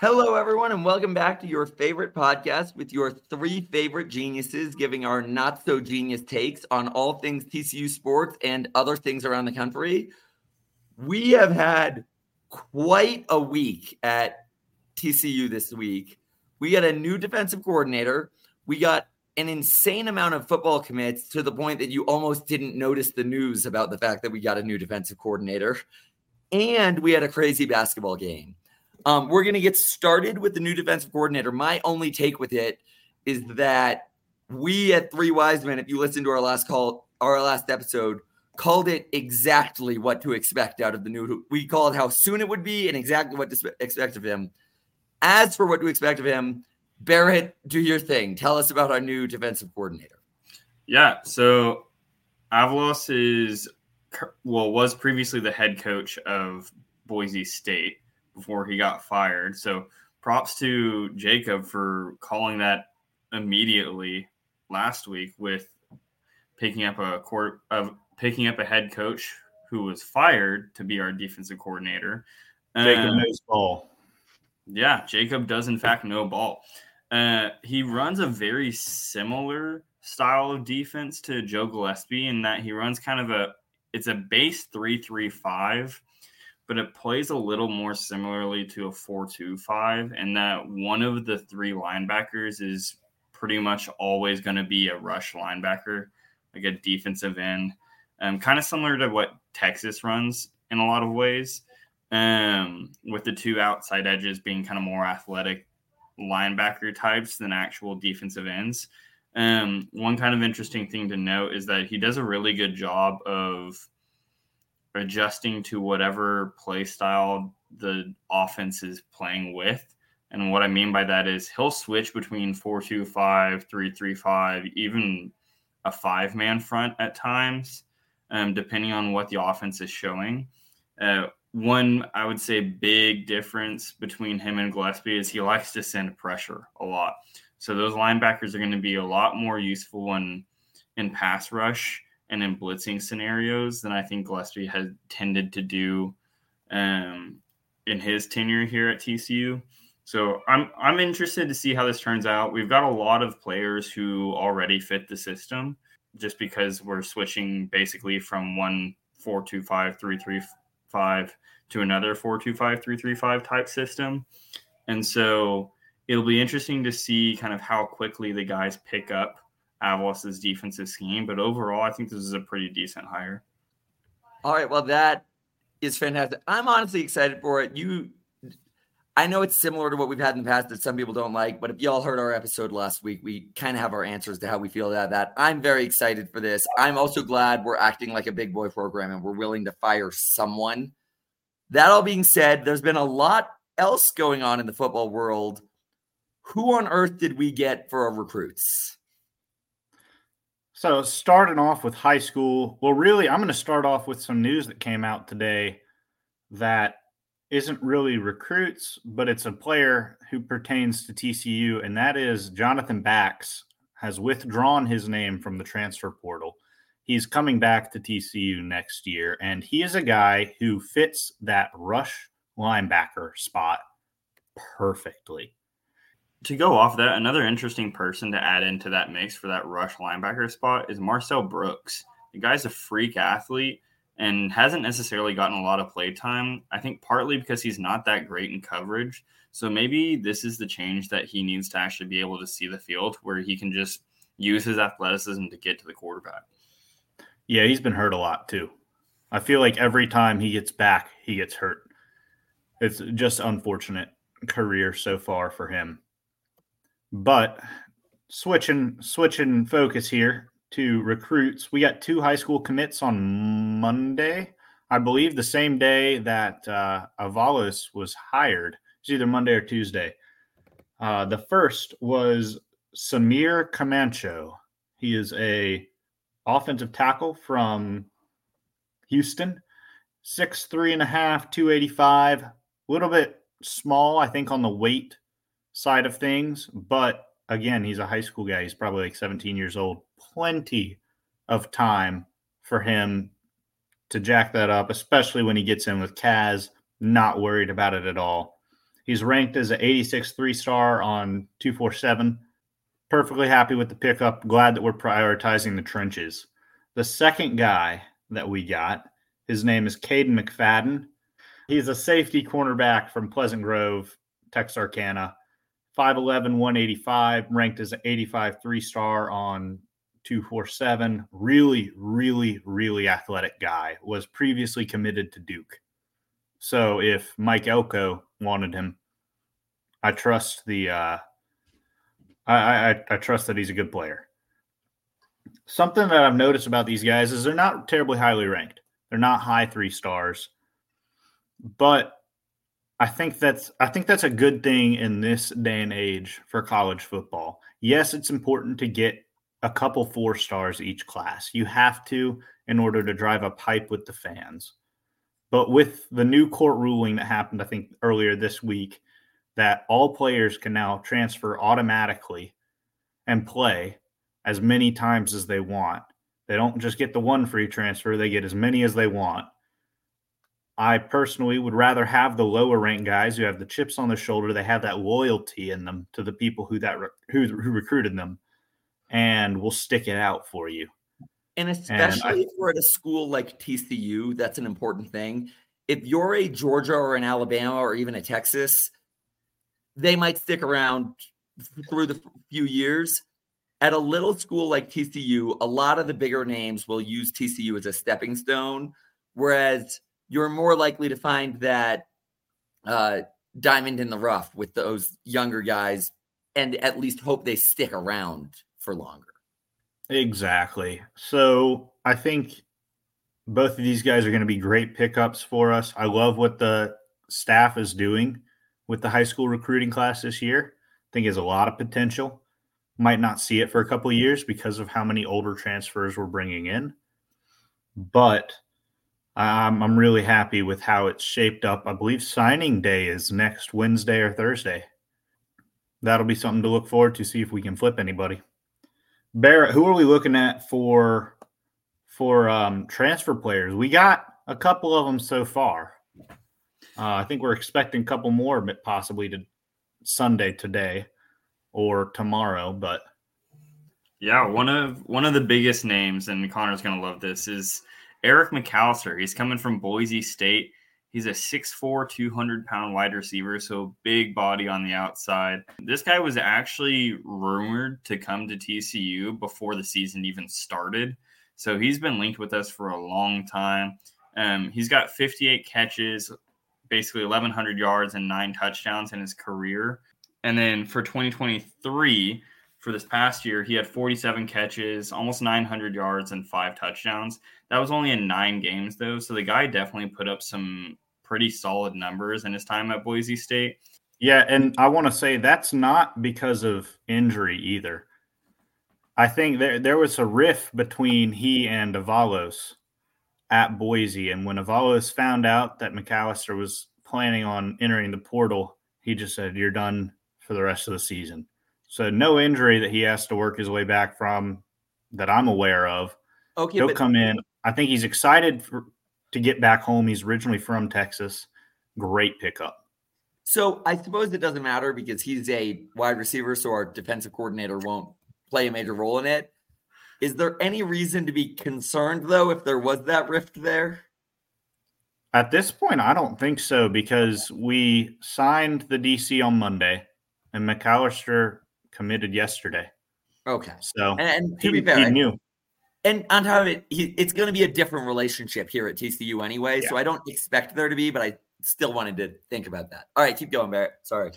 Hello, everyone, and welcome back to your favorite podcast with your three favorite geniuses giving our not so genius takes on all things TCU sports and other things around the country. We have had quite a week at TCU this week. We got a new defensive coordinator. We got an insane amount of football commits to the point that you almost didn't notice the news about the fact that we got a new defensive coordinator. And we had a crazy basketball game. Um, we're going to get started with the new defensive coordinator. My only take with it is that we at Three Wise Men, if you listen to our last call, our last episode, called it exactly what to expect out of the new. We called how soon it would be and exactly what to expect of him. As for what to expect of him, Barrett, do your thing. Tell us about our new defensive coordinator. Yeah, so Avalos is well was previously the head coach of Boise State before he got fired. So props to Jacob for calling that immediately last week with picking up a court of picking up a head coach who was fired to be our defensive coordinator. Jacob uh, knows ball. Yeah, Jacob does in fact know ball. Uh, he runs a very similar style of defense to Joe Gillespie in that he runs kind of a it's a base three three five but it plays a little more similarly to a 4-2-5 and that one of the three linebackers is pretty much always going to be a rush linebacker like a defensive end um, kind of similar to what texas runs in a lot of ways um, with the two outside edges being kind of more athletic linebacker types than actual defensive ends. Um, one kind of interesting thing to note is that he does a really good job of adjusting to whatever play style the offense is playing with. And what I mean by that is he'll switch between 4 2 5, 3 3 5, even a five man front at times, um, depending on what the offense is showing. Uh, one, I would say, big difference between him and Gillespie is he likes to send pressure a lot. So those linebackers are going to be a lot more useful in, in pass rush and in blitzing scenarios than I think Gillespie has tended to do um, in his tenure here at TCU. So I'm I'm interested to see how this turns out. We've got a lot of players who already fit the system, just because we're switching basically from one four two five three three five to another four two five three three five type system, and so it'll be interesting to see kind of how quickly the guys pick up Avalos's defensive scheme. But overall, I think this is a pretty decent hire. All right. Well, that is fantastic. I'm honestly excited for it. You, I know it's similar to what we've had in the past that some people don't like, but if y'all heard our episode last week, we kind of have our answers to how we feel about that. I'm very excited for this. I'm also glad we're acting like a big boy program and we're willing to fire someone. That all being said, there's been a lot else going on in the football world. Who on earth did we get for our recruits? So, starting off with high school, well, really, I'm going to start off with some news that came out today that isn't really recruits, but it's a player who pertains to TCU, and that is Jonathan Bax has withdrawn his name from the transfer portal. He's coming back to TCU next year, and he is a guy who fits that rush linebacker spot perfectly to go off that, another interesting person to add into that mix for that rush linebacker spot is Marcel Brooks. The guy's a freak athlete and hasn't necessarily gotten a lot of play time. I think partly because he's not that great in coverage. So maybe this is the change that he needs to actually be able to see the field where he can just use his athleticism to get to the quarterback. Yeah, he's been hurt a lot too. I feel like every time he gets back, he gets hurt. It's just unfortunate career so far for him. But switching switching focus here to recruits, we got two high school commits on Monday. I believe the same day that uh, Avalos was hired. It's either Monday or Tuesday. Uh, the first was Samir Camacho. He is a offensive tackle from Houston, six three and a half, two eighty five. A little bit small, I think, on the weight side of things. But again, he's a high school guy. He's probably like 17 years old. Plenty of time for him to jack that up, especially when he gets in with Kaz. Not worried about it at all. He's ranked as an 86 three star on 247. Perfectly happy with the pickup. Glad that we're prioritizing the trenches. The second guy that we got, his name is Caden McFadden. He's a safety cornerback from Pleasant Grove, Texarkana. 5'11, 185, ranked as an 85 three star on 247. Really, really, really athletic guy. Was previously committed to Duke. So if Mike Elko wanted him, I trust the uh, I, I I trust that he's a good player. Something that I've noticed about these guys is they're not terribly highly ranked. They're not high three stars, but I think that's I think that's a good thing in this day and age for college football. Yes, it's important to get a couple four stars each class. You have to in order to drive a pipe with the fans. But with the new court ruling that happened, I think earlier this week, that all players can now transfer automatically and play as many times as they want. They don't just get the one free transfer, they get as many as they want. I personally would rather have the lower ranked guys who have the chips on their shoulder, they have that loyalty in them to the people who that who, who recruited them and will stick it out for you. And especially and I, if we're at a school like TCU, that's an important thing. If you're a Georgia or an Alabama or even a Texas, they might stick around through the few years. At a little school like TCU, a lot of the bigger names will use TCU as a stepping stone, whereas you're more likely to find that uh, diamond in the rough with those younger guys and at least hope they stick around for longer. Exactly. So I think both of these guys are going to be great pickups for us. I love what the staff is doing with the high school recruiting class this year. I think has a lot of potential. Might not see it for a couple years because of how many older transfers we're bringing in, but I'm I'm really happy with how it's shaped up. I believe signing day is next Wednesday or Thursday. That'll be something to look forward to. See if we can flip anybody. Barrett, who are we looking at for for um, transfer players? We got a couple of them so far. Uh, I think we're expecting a couple more, but possibly to Sunday today or tomorrow. But yeah, one of one of the biggest names, and Connor's gonna love this, is Eric McAlister. He's coming from Boise State. He's a 6'4, 200 pound wide receiver, so big body on the outside. This guy was actually rumored to come to TCU before the season even started. So he's been linked with us for a long time. Um, he's got 58 catches, basically 1,100 yards and nine touchdowns in his career. And then for 2023, for this past year, he had 47 catches, almost 900 yards, and five touchdowns. That was only in nine games, though. So the guy definitely put up some pretty solid numbers in his time at Boise State. Yeah. And I want to say that's not because of injury either. I think there, there was a rift between he and Avalos at Boise. And when Avalos found out that McAlister was planning on entering the portal, he just said, You're done for the rest of the season. So no injury that he has to work his way back from that I'm aware of. Okay, he'll but- come in. I think he's excited for, to get back home. He's originally from Texas. Great pickup. So I suppose it doesn't matter because he's a wide receiver, so our defensive coordinator won't play a major role in it. Is there any reason to be concerned though if there was that rift there? At this point, I don't think so because we signed the DC on Monday and McAlister committed yesterday. Okay. So and, and to he, be fair, he knew. And on top of it, he, it's going to be a different relationship here at TCU anyway. Yeah. So I don't expect there to be, but I still wanted to think about that. All right, keep going, Barrett. Sorry.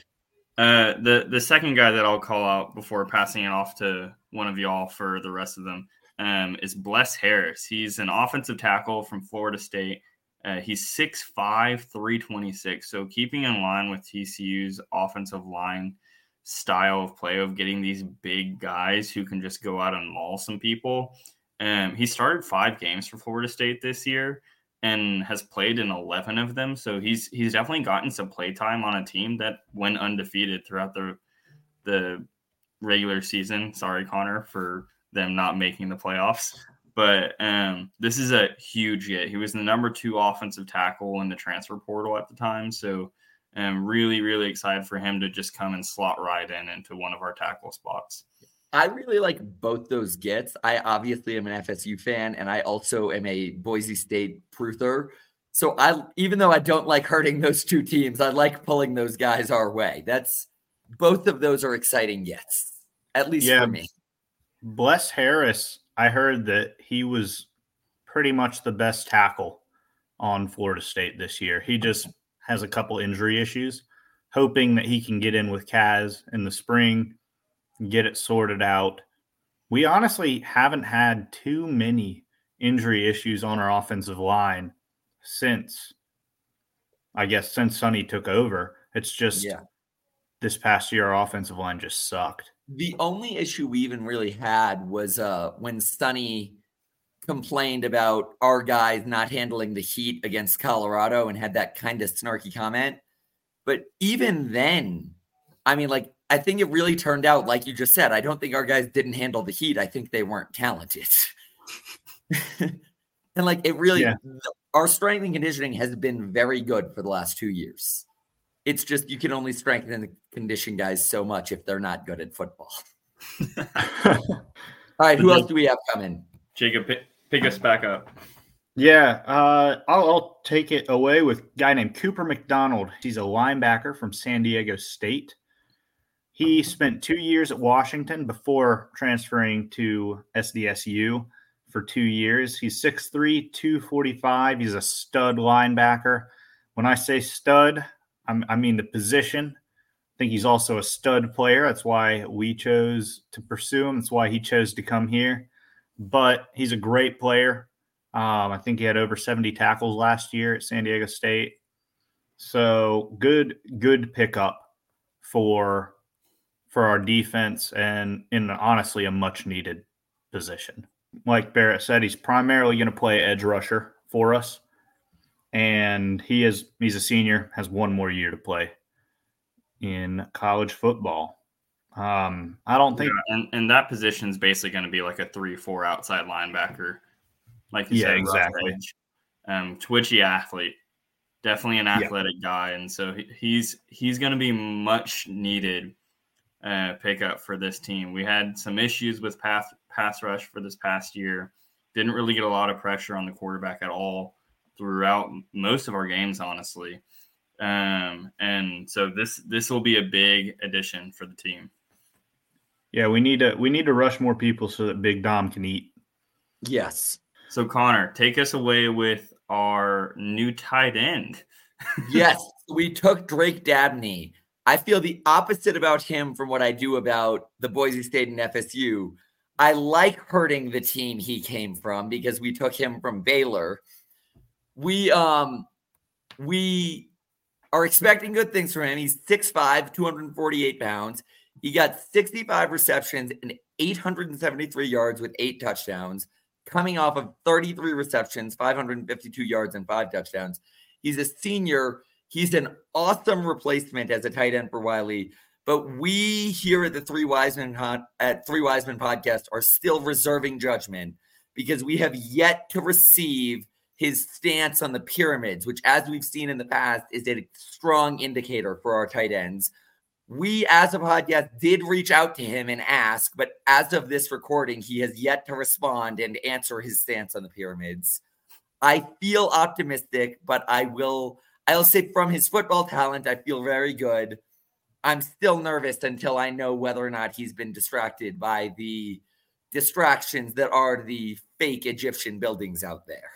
Uh, the the second guy that I'll call out before passing it off to one of y'all for the rest of them um, is Bless Harris. He's an offensive tackle from Florida State. Uh, he's 6'5", 326. So keeping in line with TCU's offensive line style of play of getting these big guys who can just go out and maul some people. Um, he started five games for Florida State this year and has played in 11 of them. So he's he's definitely gotten some play time on a team that went undefeated throughout the the regular season. Sorry, Connor, for them not making the playoffs. But um, this is a huge hit. He was the number two offensive tackle in the transfer portal at the time. So I'm really, really excited for him to just come and slot right in into one of our tackle spots. I really like both those gets. I obviously am an FSU fan, and I also am a Boise State Pruther. So I, even though I don't like hurting those two teams, I like pulling those guys our way. That's both of those are exciting gets, at least yeah, for me. Bless Harris. I heard that he was pretty much the best tackle on Florida State this year. He just has a couple injury issues. Hoping that he can get in with Kaz in the spring get it sorted out. We honestly haven't had too many injury issues on our offensive line since, I guess, since Sonny took over. It's just yeah. this past year, our offensive line just sucked. The only issue we even really had was uh, when Sonny complained about our guys not handling the heat against Colorado and had that kind of snarky comment. But even then, I mean, like I think it really turned out like you just said. I don't think our guys didn't handle the heat. I think they weren't talented. and like it really, yeah. our strength and conditioning has been very good for the last two years. It's just you can only strengthen the condition guys so much if they're not good at football. All right, who else do we have coming? Jacob, pick, pick us back up. Yeah, uh, I'll, I'll, take it away with a guy named Cooper McDonald. He's a linebacker from San Diego State. He spent two years at Washington before transferring to SDSU for two years. He's 6'3, 245. He's a stud linebacker. When I say stud, I'm, i mean the position. I think he's also a stud player. That's why we chose to pursue him. That's why he chose to come here. But he's a great player. Um, I think he had over 70 tackles last year at San Diego State. So good, good pickup for for our defense and in honestly a much needed position. Like Barrett said, he's primarily going to play edge rusher for us. And he is he's a senior, has one more year to play in college football. Um, I don't think yeah, and, and that position is basically going to be like a three, four outside linebacker. Like you yeah, said, exactly. Um, twitchy athlete, definitely an athletic yeah. guy, and so he's he's going to be much needed uh, pickup for this team. We had some issues with pass pass rush for this past year. Didn't really get a lot of pressure on the quarterback at all throughout most of our games, honestly. Um, and so this this will be a big addition for the team. Yeah, we need to we need to rush more people so that Big Dom can eat. Yes. So Connor, take us away with our new tight end. yes, we took Drake Dabney I feel the opposite about him from what I do about the Boise State and FSU. I like hurting the team he came from because we took him from Baylor. We um we are expecting good things from him. He's 6'5, 248 pounds. He got 65 receptions and 873 yards with eight touchdowns, coming off of 33 receptions, 552 yards, and five touchdowns. He's a senior He's an awesome replacement as a tight end for Wiley. But we here at the Three Wise Men at Three Wise Men podcast are still reserving judgment because we have yet to receive his stance on the pyramids, which, as we've seen in the past, is a strong indicator for our tight ends. We, as a podcast, did reach out to him and ask, but as of this recording, he has yet to respond and answer his stance on the pyramids. I feel optimistic, but I will I'll say from his football talent, I feel very good. I'm still nervous until I know whether or not he's been distracted by the distractions that are the fake Egyptian buildings out there.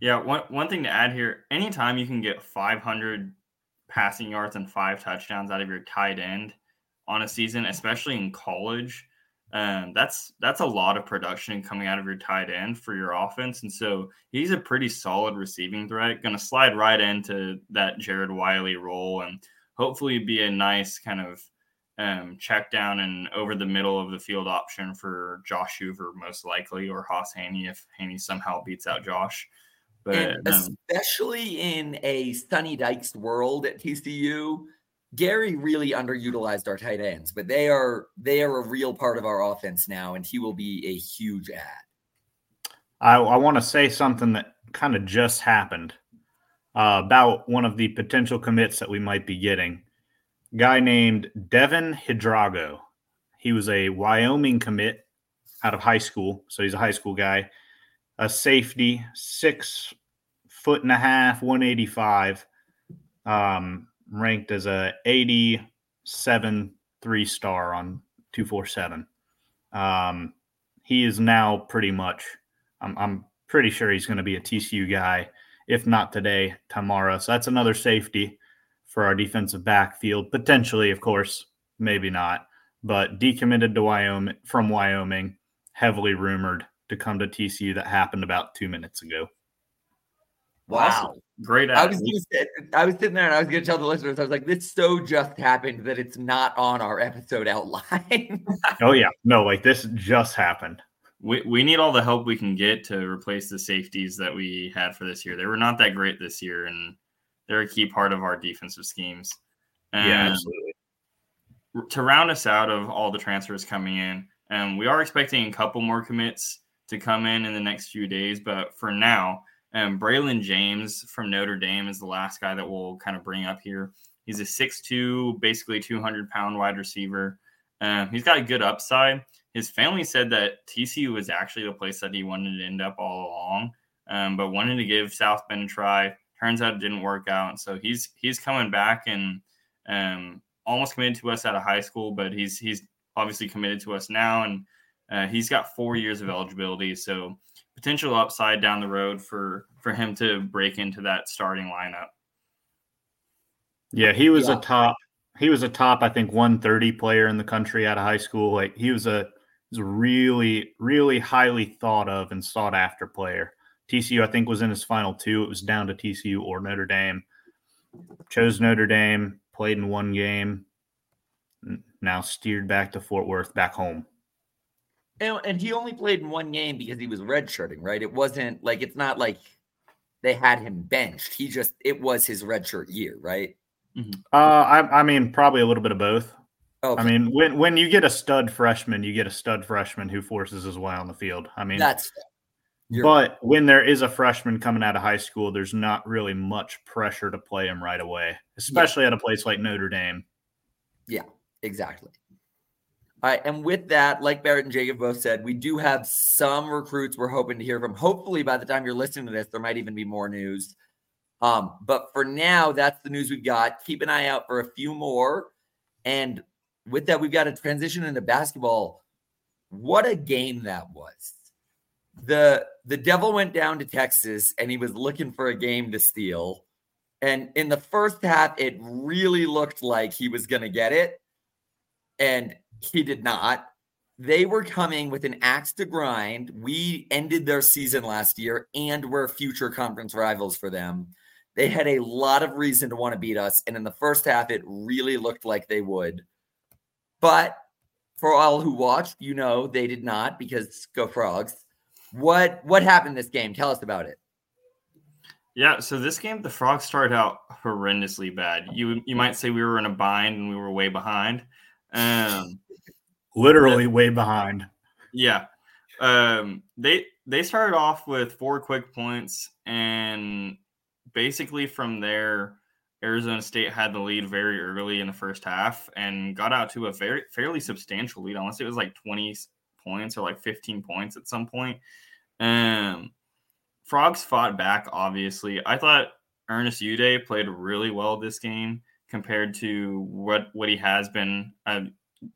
Yeah, one one thing to add here: anytime you can get 500 passing yards and five touchdowns out of your tight end on a season, especially in college, um, that's that's a lot of production coming out of your tight end for your offense, and so he's a pretty solid receiving threat. Going to slide right into that Jared Wiley role, and hopefully be a nice kind of um, check down and over the middle of the field option for Josh Hoover, most likely, or Hauss Hejny if Hejny somehow beats out Josh. But um, especially in a Sonny Dykes world at TCU, Gary really underutilized our tight ends, but they are they are a real part of our offense now, and he will be a huge add. I, I want to say something that kind of just happened. uh, about one of the potential commits that we might be getting. Guy named Devin Hidrago. He was a Wyoming commit out of high school, so he's a high school guy. A safety, six foot and a half, 185, um, ranked as a 87 three star on 247. Um, he is now pretty much, I'm, I'm pretty sure he's going to be a TCU guy, if not today, tomorrow. So that's another safety for our defensive backfield. Potentially, of course, maybe not, but decommitted to Wyoming from Wyoming, heavily rumored to come to TCU. That happened about two minutes ago. Wow. Great. I was gonna say, I was sitting there and I was gonna tell the listeners, I was like, this so just happened that it's not on our episode outline. oh yeah. No, like this just happened. We, we need all the help we can get to replace the safeties that we had for this year. They were not that great this year, and they're a key part of our defensive schemes. And yeah, absolutely. To round us out of all the transfers coming in, and we are expecting a couple more commits to come in in the next few days, but for now, um, Braylon James from Notre Dame is the last guy that we'll kind of bring up here. He's a 6'2, basically 200 pound wide receiver. Um, he's got a good upside. His family said that TCU was actually the place that he wanted to end up all along, um, but wanted to give South Bend a try. Turns out it didn't work out. So he's he's coming back and um, almost committed to us out of high school, but he's he's obviously committed to us now, and uh, he's got four years of eligibility. So potential upside down the road for for him to break into that starting lineup. Yeah, he was yeah. a top. He was a top, I think, 130 player in the country out of high school. Like he was a, was a really, really highly thought of and sought after player. TCU, I think, was in his final two. It was down to TCU or Notre Dame. Chose Notre Dame, played in one game, now steered back to Fort Worth, back home. And, and he only played in one game because he was redshirting, right? It wasn't like it's not like they had him benched. He just it was his redshirt year, right? Mm-hmm. Uh, I, I mean, probably a little bit of both. Okay. I mean, when when you get a stud freshman, you get a stud freshman who forces his way on the field. I mean, that's. But when there is a freshman coming out of high school, there's not really much pressure to play him right away, especially yeah. at a place like Notre Dame. Yeah, exactly. All right, and with that, like Barrett and Jacob both said, we do have some recruits we're hoping to hear from. Hopefully, by the time you're listening to this, there might even be more news. Um, but for now, that's the news we've got. Keep an eye out for a few more. And with that, we've got to transition into basketball. What a game that was. The the devil went down to Texas and he was looking for a game to steal. And in the first half, it really looked like he was gonna get it. And he did not. They were coming with an axe to grind. We ended their season last year and we're future conference rivals for them. They had a lot of reason to want to beat us. And in the first half, it really looked like they would. But for all who watched, you know they did not because go frogs. What what happened this game? Tell us about it. Yeah, so this game the frogs started out horrendously bad. You you might say we were in a bind and we were way behind. Um literally but, way behind. Yeah. Um they they started off with four quick points and basically from there Arizona State had the lead very early in the first half and got out to a very fairly substantial lead. Unless it was like 20 points or like 15 points at some point. Um, Frogs fought back. Obviously, I thought Ernest Udeh played really well this game compared to what what he has been. Uh,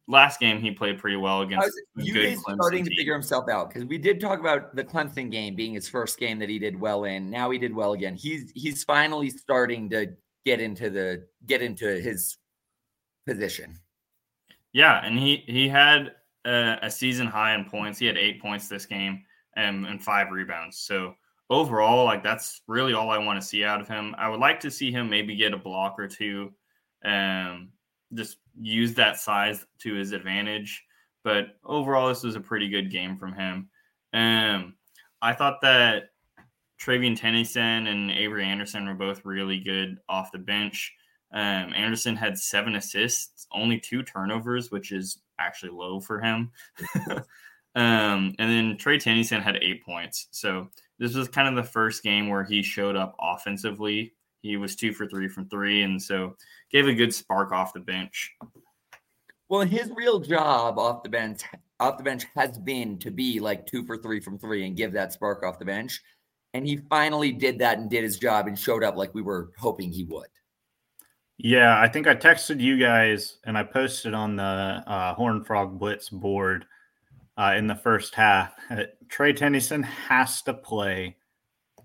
last game he played pretty well against. Udeh's starting team. to figure himself out because we did talk about the Clemson game being his first game that he did well in. Now he did well again. He's he's finally starting to get into the get into his position. Yeah, and he he had a, a season high in points. He had eight points this game and, and five rebounds. So overall, like that's really all I want to see out of him. I would like to see him maybe get a block or two, um, just use that size to his advantage. But overall, this was a pretty good game from him. Um, I thought that Trevian Tennyson and Avery Anderson were both really good off the bench. Um, Anderson had seven assists, only two turnovers, which is actually low for him. um, and then Trey Tennyson had eight points. So this was kind of the first game where he showed up offensively he was two for three from three, and so gave a good spark off the bench. Well, his real job off the bench off the bench has been to be like two for three from three and give that spark off the bench. And he finally did that and did his job and showed up like we were hoping he would. Yeah, I think I texted you guys and I posted on the uh, Horn Frog Blitz board uh, in the first half. Trey Tennyson has to play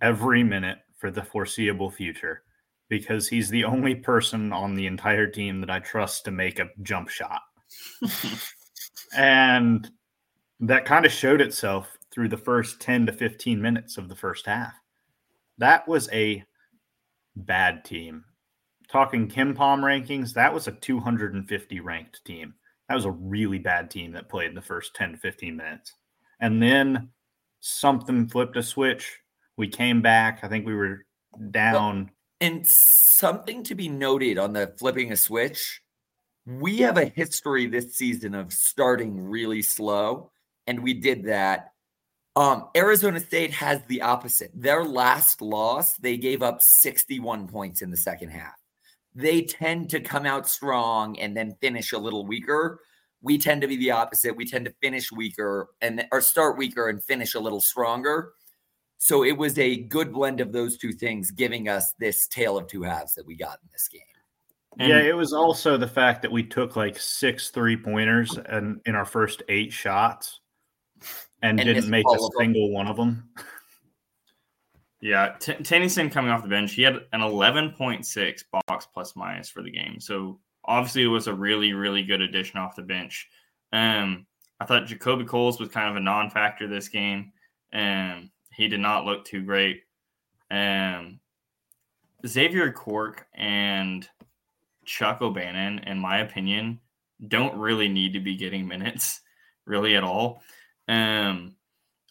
every minute for the foreseeable future because he's the only person on the entire team that I trust to make a jump shot. and that kind of showed itself through the first 10 to 15 minutes of the first half. That was a bad team. Talking KenPom rankings, that was a 250 ranked team. That was a really bad team that played in the first 10 to 15 minutes. And then something flipped a switch. We came back. I think we were down. And something to be noted on the flipping a switch we have a history this season of starting really slow, and we did that. Um, Arizona State has the opposite. Their last loss, they gave up 61 points in the second half. They tend to come out strong and then finish a little weaker. We tend to be the opposite. We tend to finish weaker and or start weaker and finish a little stronger. So it was a good blend of those two things, giving us this tale of two halves that we got in this game. And yeah, it was also the fact that we took like six three pointers and in our first eight shots and, and didn't make a single one of them. Yeah, T- Tennyson coming off the bench, he had an 11.6 box plus minus for the game. So obviously it was a really, really good addition off the bench. Um, I thought JaKobe Coles was kind of a non-factor this game, and he did not look too great. Um, Xavier Cork and Chuck O'Bannon, in my opinion, don't really need to be getting minutes really at all. Um,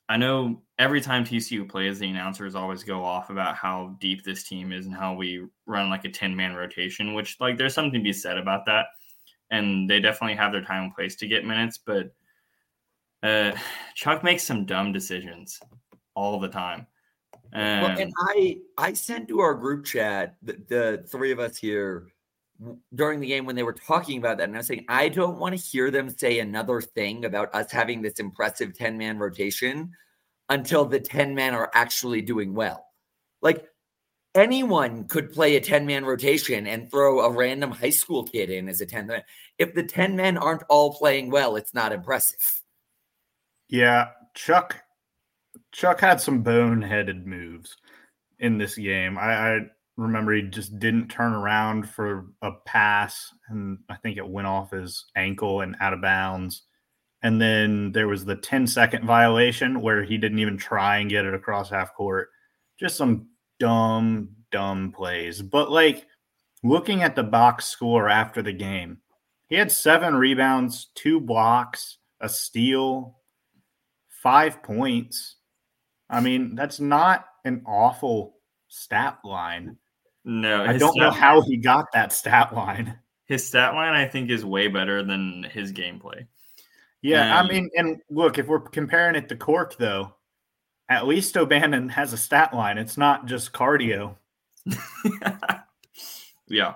I know every time TCU plays, the announcers always go off about how deep this team is and how we run like a 10 man rotation, which, like, there's something to be said about that. And they definitely have their time and place to get minutes, but uh, Chuck makes some dumb decisions all the time. Um, well, and I I sent to our group chat the, the three of us here during the game when they were talking about that. And I was saying, I don't want to hear them say another thing about us having this impressive 10 man rotation until the 10 men are actually doing well. Like anyone could play a 10 man rotation and throw a random high school kid in as a 10 man. If the 10 men aren't all playing well, it's not impressive. Yeah. Chuck, Chuck had some boneheaded moves in this game. I, I remember he just didn't turn around for a pass, and I think it went off his ankle and out of bounds. And then there was the 10 second violation where he didn't even try and get it across half court. Just some dumb, dumb plays. But like looking at the box score after the game, he had seven rebounds, two blocks, a steal, five points. I mean, that's not an awful stat line. No, I don't know how he got that stat line. His stat line, I think, is way better than his gameplay. Yeah, um, I mean, and look, if we're comparing it to Cork, though, at least O'Bannon has a stat line. It's not just cardio. yeah,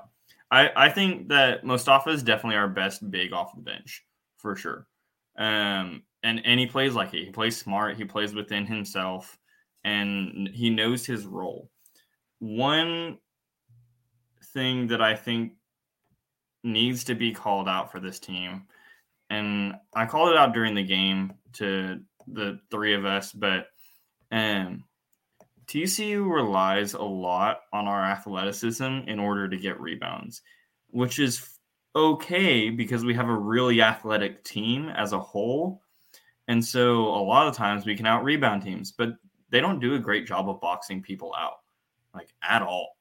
I I think that Mostafa is definitely our best big off the bench for sure. Um, and and he plays like it. He plays smart. He plays within himself, and he knows his role. One thing that I think needs to be called out for this team, and I called it out during the game to the three of us, but um, TCU relies a lot on our athleticism in order to get rebounds, which is okay because we have a really athletic team as a whole. And so a lot of times we can out rebound teams, but they don't do a great job of boxing people out, like at all.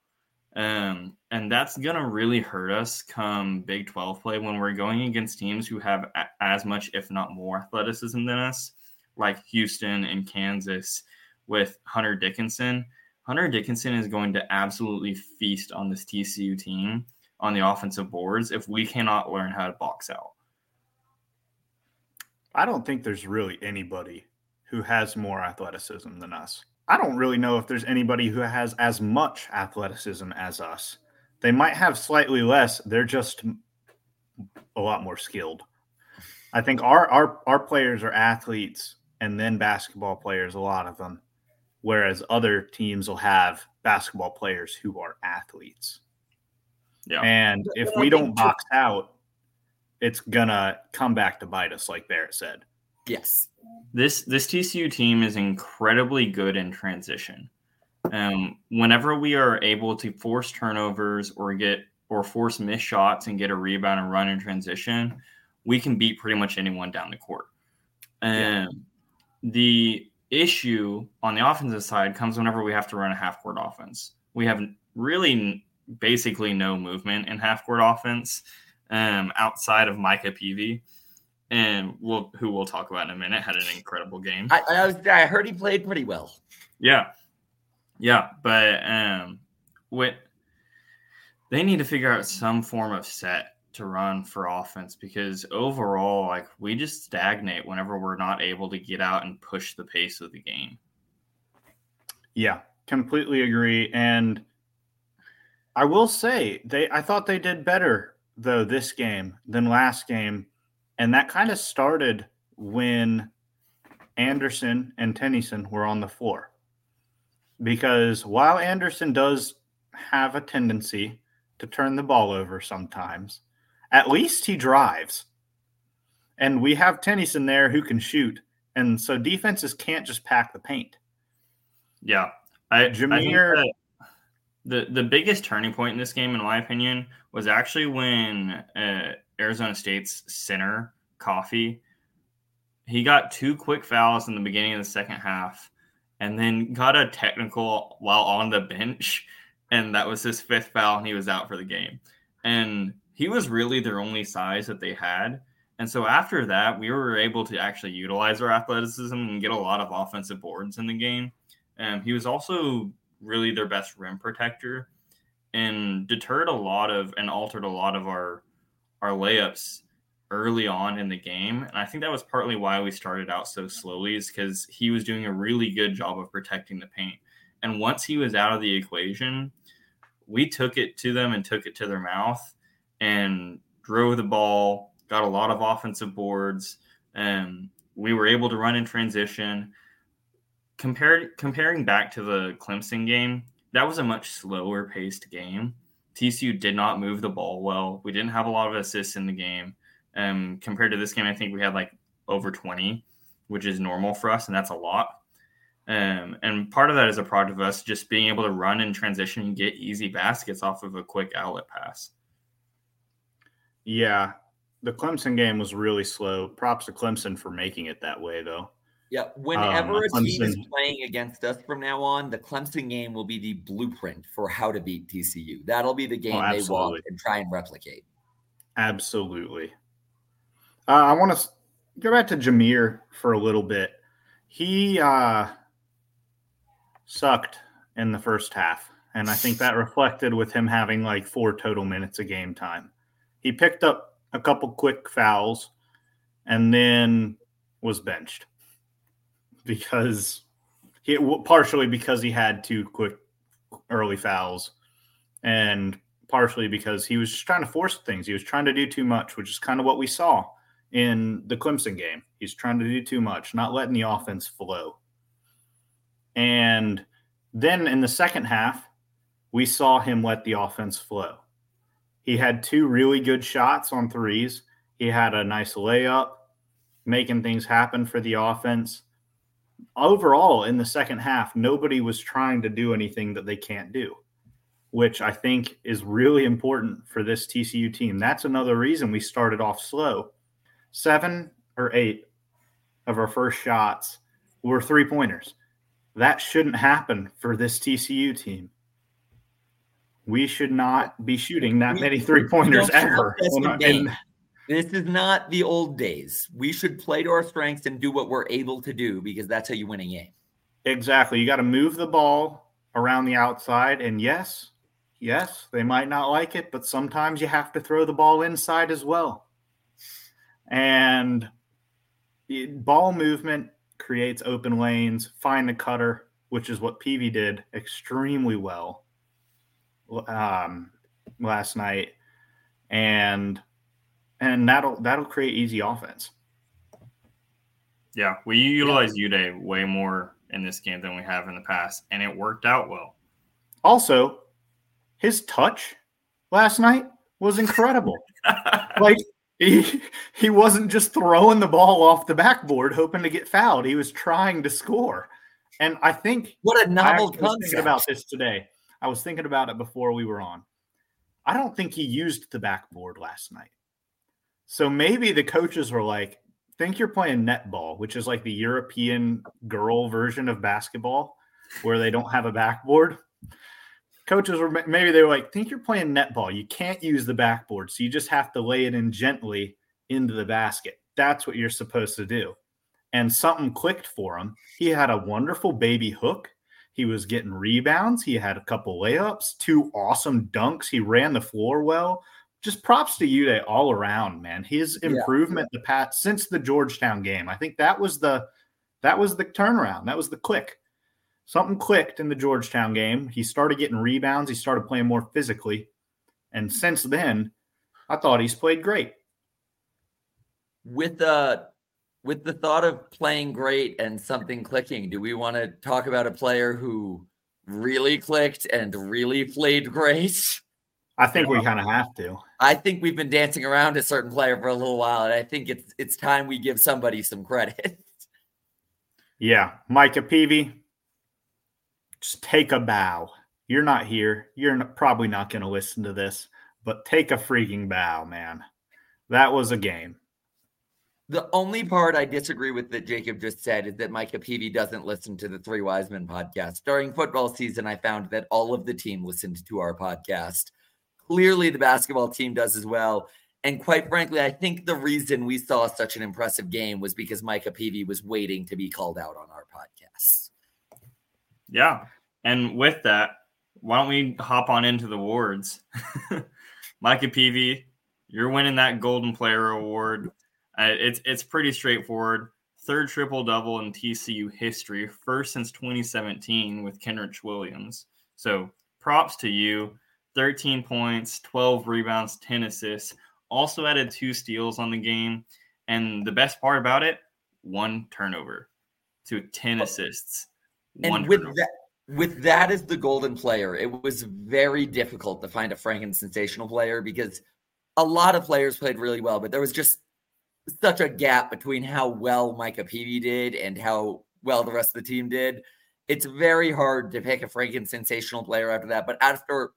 Um, and that's going to really hurt us come Big 12 play when we're going against teams who have a- as much, if not more, athleticism than us, like Houston and Kansas with Hunter Dickinson. Hunter Dickinson is going to absolutely feast on this TCU team on the offensive boards if we cannot learn how to box out. I don't think there's really anybody who has more athleticism than us. I don't really know if there's anybody who has as much athleticism as us. They might have slightly less. They're just a lot more skilled. I think our our our players are athletes and then basketball players, a lot of them, whereas other teams will have basketball players who are athletes. Yeah. And if we don't box out, it's gonna come back to bite us, like Barrett said. Yes. This this TCU team is incredibly good in transition. Um, whenever we are able to force turnovers or get or force missed shots and get a rebound and run in transition, we can beat pretty much anyone down the court. And um, the issue on the offensive side comes whenever we have to run a half court offense. We have really basically no movement in half court offense um, outside of Micah Peavy and we'll who we'll talk about in a minute had an incredible game. I, I was I heard he played pretty well. Yeah, yeah, but um, what they need to figure out some form of set to run for offense because overall, like we just stagnate whenever we're not able to get out and push the pace of the game. Yeah, completely agree. And I will say they I thought they did better though this game than last game and that kind of started when Anderson and Tennyson were on the floor. Because while Anderson does have a tendency to turn the ball over sometimes, at least he drives. And we have Tennyson there who can shoot. And so defenses can't just pack the paint. Yeah. I, Jameer. I the, the biggest turning point in this game, in my opinion, was actually when uh, Arizona State's center, Coffee, he got two quick fouls in the beginning of the second half and then got a technical while on the bench. And that was his fifth foul, and he was out for the game. And he was really their only size that they had. And so after that, we were able to actually utilize our athleticism and get a lot of offensive boards in the game. And he was also really their best rim protector and deterred a lot of and altered a lot of our our layups early on in the game. And I think that was partly why we started out so slowly, is because he was doing a really good job of protecting the paint. And once he was out of the equation, we took it to them and took it to their mouth and drove the ball, got a lot of offensive boards, and we were able to run in transition. Compared comparing back to the Clemson game, that was a much slower paced game. TCU did not move the ball well. We didn't have a lot of assists in the game. Um, compared to this game, I think we had like over 20, which is normal for us, and that's a lot. Um, and part of that is a product of us just being able to run and transition and get easy baskets off of a quick outlet pass. Yeah, the Clemson game was really slow. Props to Clemson for making it that way, though. Yeah, whenever um, a team is playing against us from now on, the Clemson game will be the blueprint for how to beat TCU. That'll be the game oh, they walk and try and replicate. Absolutely. Uh, I want to go back to Jameer for a little bit. He uh, sucked in the first half, and I think that reflected with him having like four total minutes of game time. He picked up a couple quick fouls and then was benched because he partially because he had two quick early fouls and partially because he was just trying to force things. He was trying to do too much, which is kind of what we saw in the Clemson game. He's trying to do too much, not letting the offense flow. And then in the second half, we saw him let the offense flow. He had two really good shots on threes. He had a nice layup, making things happen for the offense. Overall, in the second half, nobody was trying to do anything that they can't do, which I think is really important for this TCU team. That's another reason we started off slow seven or eight of our first shots were three pointers. That shouldn't happen for this TCU team. We should not be shooting that we, many three pointers ever. This is not the old days. We should play to our strengths and do what we're able to do because that's how you win a game. Exactly. You got to move the ball around the outside. And yes, yes, they might not like it, but sometimes you have to throw the ball inside as well. And ball movement creates open lanes, find the cutter. which is what Peavy did extremely well um, last night, and and that'll that'll create easy offense. Yeah, we utilize yeah. Udeh way more in this game than we have in the past, and it worked out well. Also, his touch last night was incredible. like he he wasn't just throwing the ball off the backboard hoping to get fouled. He was trying to score. And I think what a novel I was thinking about this today. I was thinking about it before we were on. I don't think he used the backboard last night. So maybe the coaches were like, think you're playing netball, which is like the European girl version of basketball where they don't have a backboard. Coaches were maybe they were like, think you're playing netball. You can't use the backboard. So you just have to lay it in gently into the basket. That's what you're supposed to do and something clicked for him. He had a wonderful baby hook. He was getting rebounds. He had a couple layups, two awesome dunks. He ran the floor well. Just props to Udeh all around, man. His improvement yeah. the past since the Georgetown game. I think that was the that was the turnaround. That was the click. Something clicked in the Georgetown game. He started getting rebounds. He started playing more physically. And since then, I thought he's played great. With uh with the thought of playing great and something clicking, do we want to talk about a player who really clicked and really played great? I think we kind of have to. I think we've been dancing around a certain player for a little while, and I think it's it's time we give somebody some credit. Yeah, Micah Peavy, just take a bow. You're not here. You're not, probably not going to listen to this, but take a freaking bow, man. That was a game. The only part I disagree with that Jacob just said is that Micah Peavy doesn't listen to the Three Wise Men podcast. During football season, I found that all of the team listened to our podcast. Clearly, the basketball team does as well. And quite frankly, I think the reason we saw such an impressive game was because Micah Peavy was waiting to be called out on our podcast. Yeah. And with that, why don't we hop on into the awards? Micah Peavy, you're winning that Golden Player Award. Uh, it's it's pretty straightforward. Third triple double in TCU history, first since 2017 with Kenrich Williams. So props to you. 13 points, 12 rebounds, 10 assists. Also added two steals on the game. And the best part about it, one turnover to 10 assists. and with turnover. that, with that as the golden player, it was very difficult to find a frank sensational player because a lot of players played really well, but there was just such a gap between how well Micah Peavy did and how well the rest of the team did. It's very hard to pick a freaking sensational player after that. But after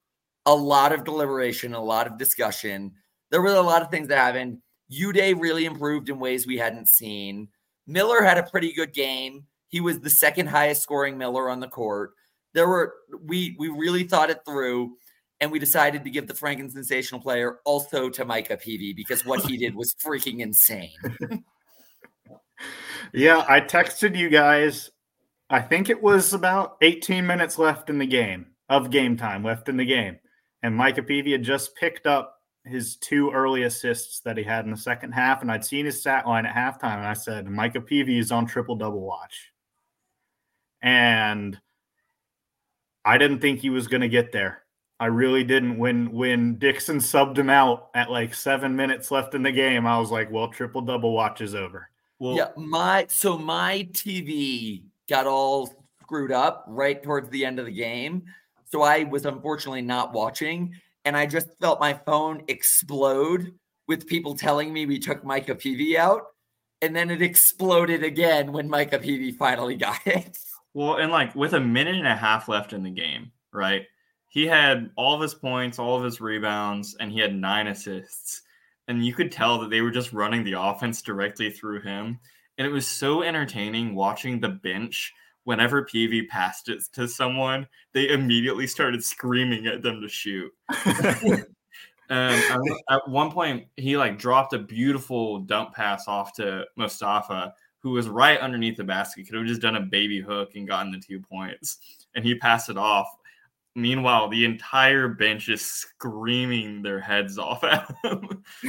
a lot of deliberation, a lot of discussion, there were a lot of things that happened. Udeh really improved in ways we hadn't seen. Miller had a pretty good game. He was the second highest scoring Miller on the court. There were we we really thought it through and we decided to give the Franken sensational player also to Micah Peavy because what he did was freaking insane. yeah, I texted you guys. I think it was about 18 minutes left in the game of game time left in the game. And Micah Peavy had just picked up his two early assists that he had in the second half. And I'd seen his stat line at halftime. And I said, Micah Peavy is on triple double watch. And I didn't think he was going to get there. I really didn't. When when Dixon subbed him out at like seven minutes left in the game, I was like, "Well, triple double watch is over." Well, yeah, my so my TV got all screwed up right towards the end of the game, so I was unfortunately not watching, and I just felt my phone explode with people telling me we took Micah Peavy out, and then it exploded again when Micah Peavy finally got it. Well, and like with a minute and a half left in the game, right? he had all of his points, all of his rebounds, and he had nine assists. And you could tell that they were just running the offense directly through him. And it was so entertaining watching the bench. Whenever PV passed it to someone, they immediately started screaming at them to shoot. and at one point, he like dropped a beautiful dump pass off to Mostafa, who was right underneath the basket. Could have just done a baby hook and gotten the two points. And he passed it off Meanwhile, the entire bench is screaming their heads off at him.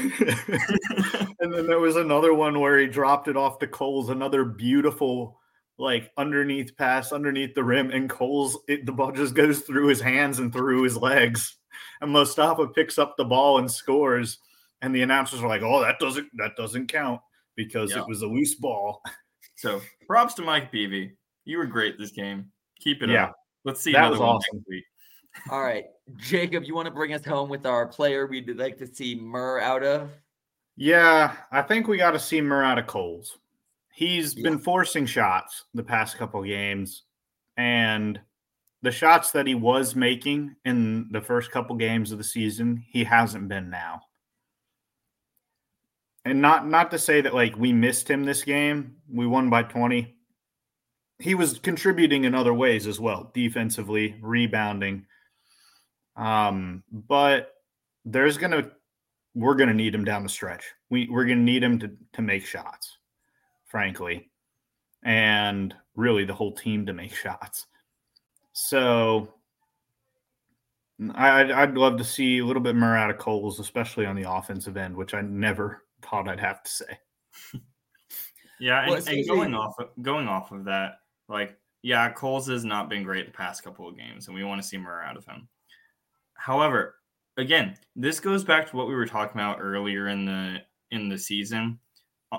and then there was another one where he dropped it off to Coles, another beautiful like underneath pass underneath the rim, and Coles it, the ball just goes through his hands and through his legs, and Mostafa picks up the ball and scores, and the announcers are like, "Oh, that doesn't that doesn't count because Yeah. it was a loose ball." So props to Micah Peavy. You were great this game. Keep it Yeah. up. Let's see That another was awesome. next week. All right, Jacob, you want to bring us home with our player we'd like to see Murr out of? Yeah, I think we got to see Murr out of Coles. He's Yeah. been forcing shots the past couple games, and the shots that he was making in the first couple games of the season, he hasn't been now. And not not to say that like we missed him this game. We won by 20. He was contributing in other ways as well, defensively, rebounding. Um, but there's gonna we're gonna need him down the stretch. We we're gonna need him to to make shots, frankly, and really the whole team to make shots. So I, I'd, I'd love to see a little bit more out of Coles, especially on the offensive end, which I never thought I'd have to say. Yeah, and, Well, and going off of, going off of that, like yeah, Coles has not been great the past couple of games, and we want to see more out of him. However, again, this goes back to what we were talking about earlier in the in the season o-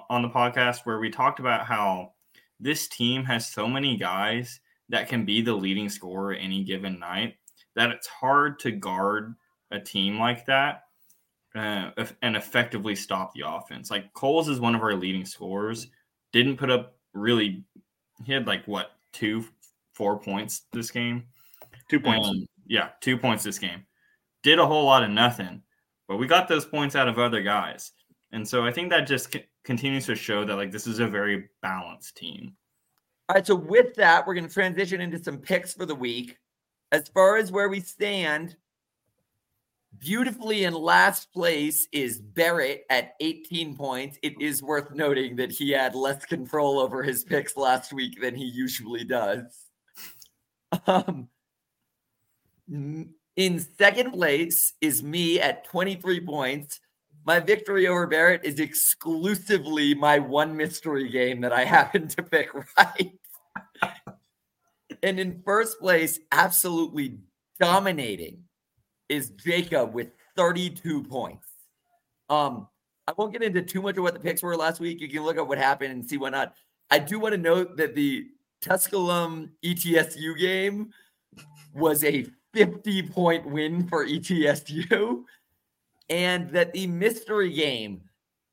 on the podcast, where we talked about how this team has so many guys that can be the leading scorer any given night that it's hard to guard a team like that uh, and effectively stop the offense. Like Coles is one of our leading scorers. Didn't put up really. He had like what two, four points this game. Two points. Um, yeah, two points this game. Did a whole lot of nothing, but we got those points out of other guys, and so I think that just continues to show that like this is a very balanced team. All right, so with that, we're going to transition into some picks for the week. As far as where we stand, beautifully in last place is Barrett at 18 points. It is worth noting that he had less control over his picks last week than he usually does. Um, in second place is me at 23 points. My victory over Barrett is exclusively my one mystery game that I happen to pick right. and in first place, absolutely dominating, is Jacob with 32 points. Um, I won't get into too much of what the picks were last week. You can look at what happened and see whatnot. I do want to note that the Tusculum ETSU game was a 50 point win for ETSU, and that the mystery game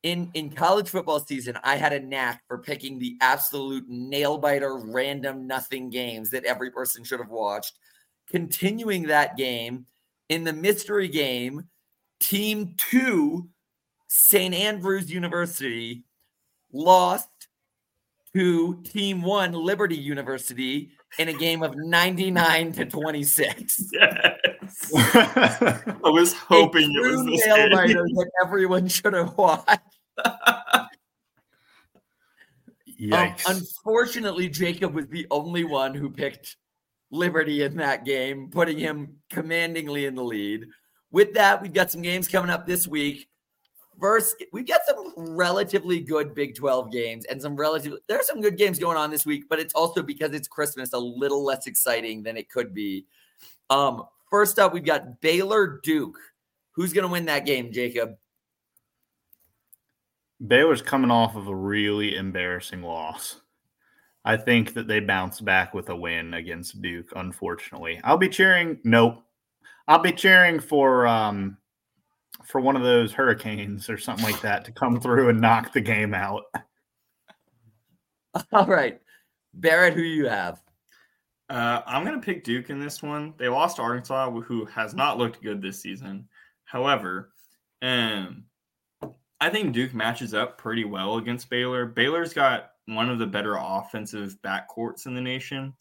in in college football season, I had a knack for picking the absolute nail biter, random nothing games that every person should have watched. Continuing that game in the mystery game, Team Two, St. Andrews University, lost to Team One, Liberty University, in a game of 99 to 26. Yes, I was hoping it was true this nail game. biter that everyone should have watched. Um, Yikes. unfortunately, Jacob was the only one who picked Liberty in that game, putting him commandingly in the lead. With that, we've got some games coming up this week. First, we've got some relatively good Big 12 games and some relatively, there are some good games going on this week, but it's also because it's Christmas a little less exciting than it could be. Um, first up, we've got Baylor Duke. Who's to win that game, Jacob? Baylor's coming off of a really embarrassing loss. I think that they bounce back with a win against Duke, unfortunately. I'll be cheering nope. I'll be cheering for um for one of those hurricanes or something like that to come through and knock the game out. All right. Barrett, who you have? Uh, I'm going to pick Duke in this one. They lost to Arkansas, who has not looked good this season. However, um, I think Duke matches up pretty well against Baylor. Baylor's got one of the better offensive backcourts in the nation,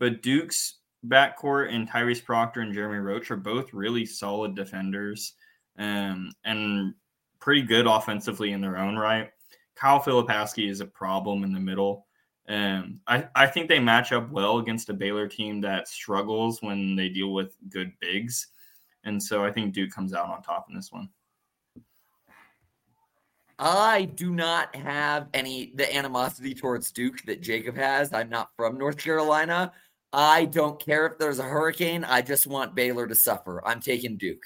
but Duke's backcourt and Tyrese Proctor and Jeremy Roach are both really solid defenders um, and pretty good offensively in their own right. Kyle Filipowski is a problem in the middle. Um, I, I think they match up well against a Baylor team that struggles when they deal with good bigs. And so I think Duke comes out on top in this one. I do not have any the animosity towards Duke that Jacob has. I'm not from North Carolina. I don't care if there's a hurricane. I just want Baylor to suffer. I'm taking Duke.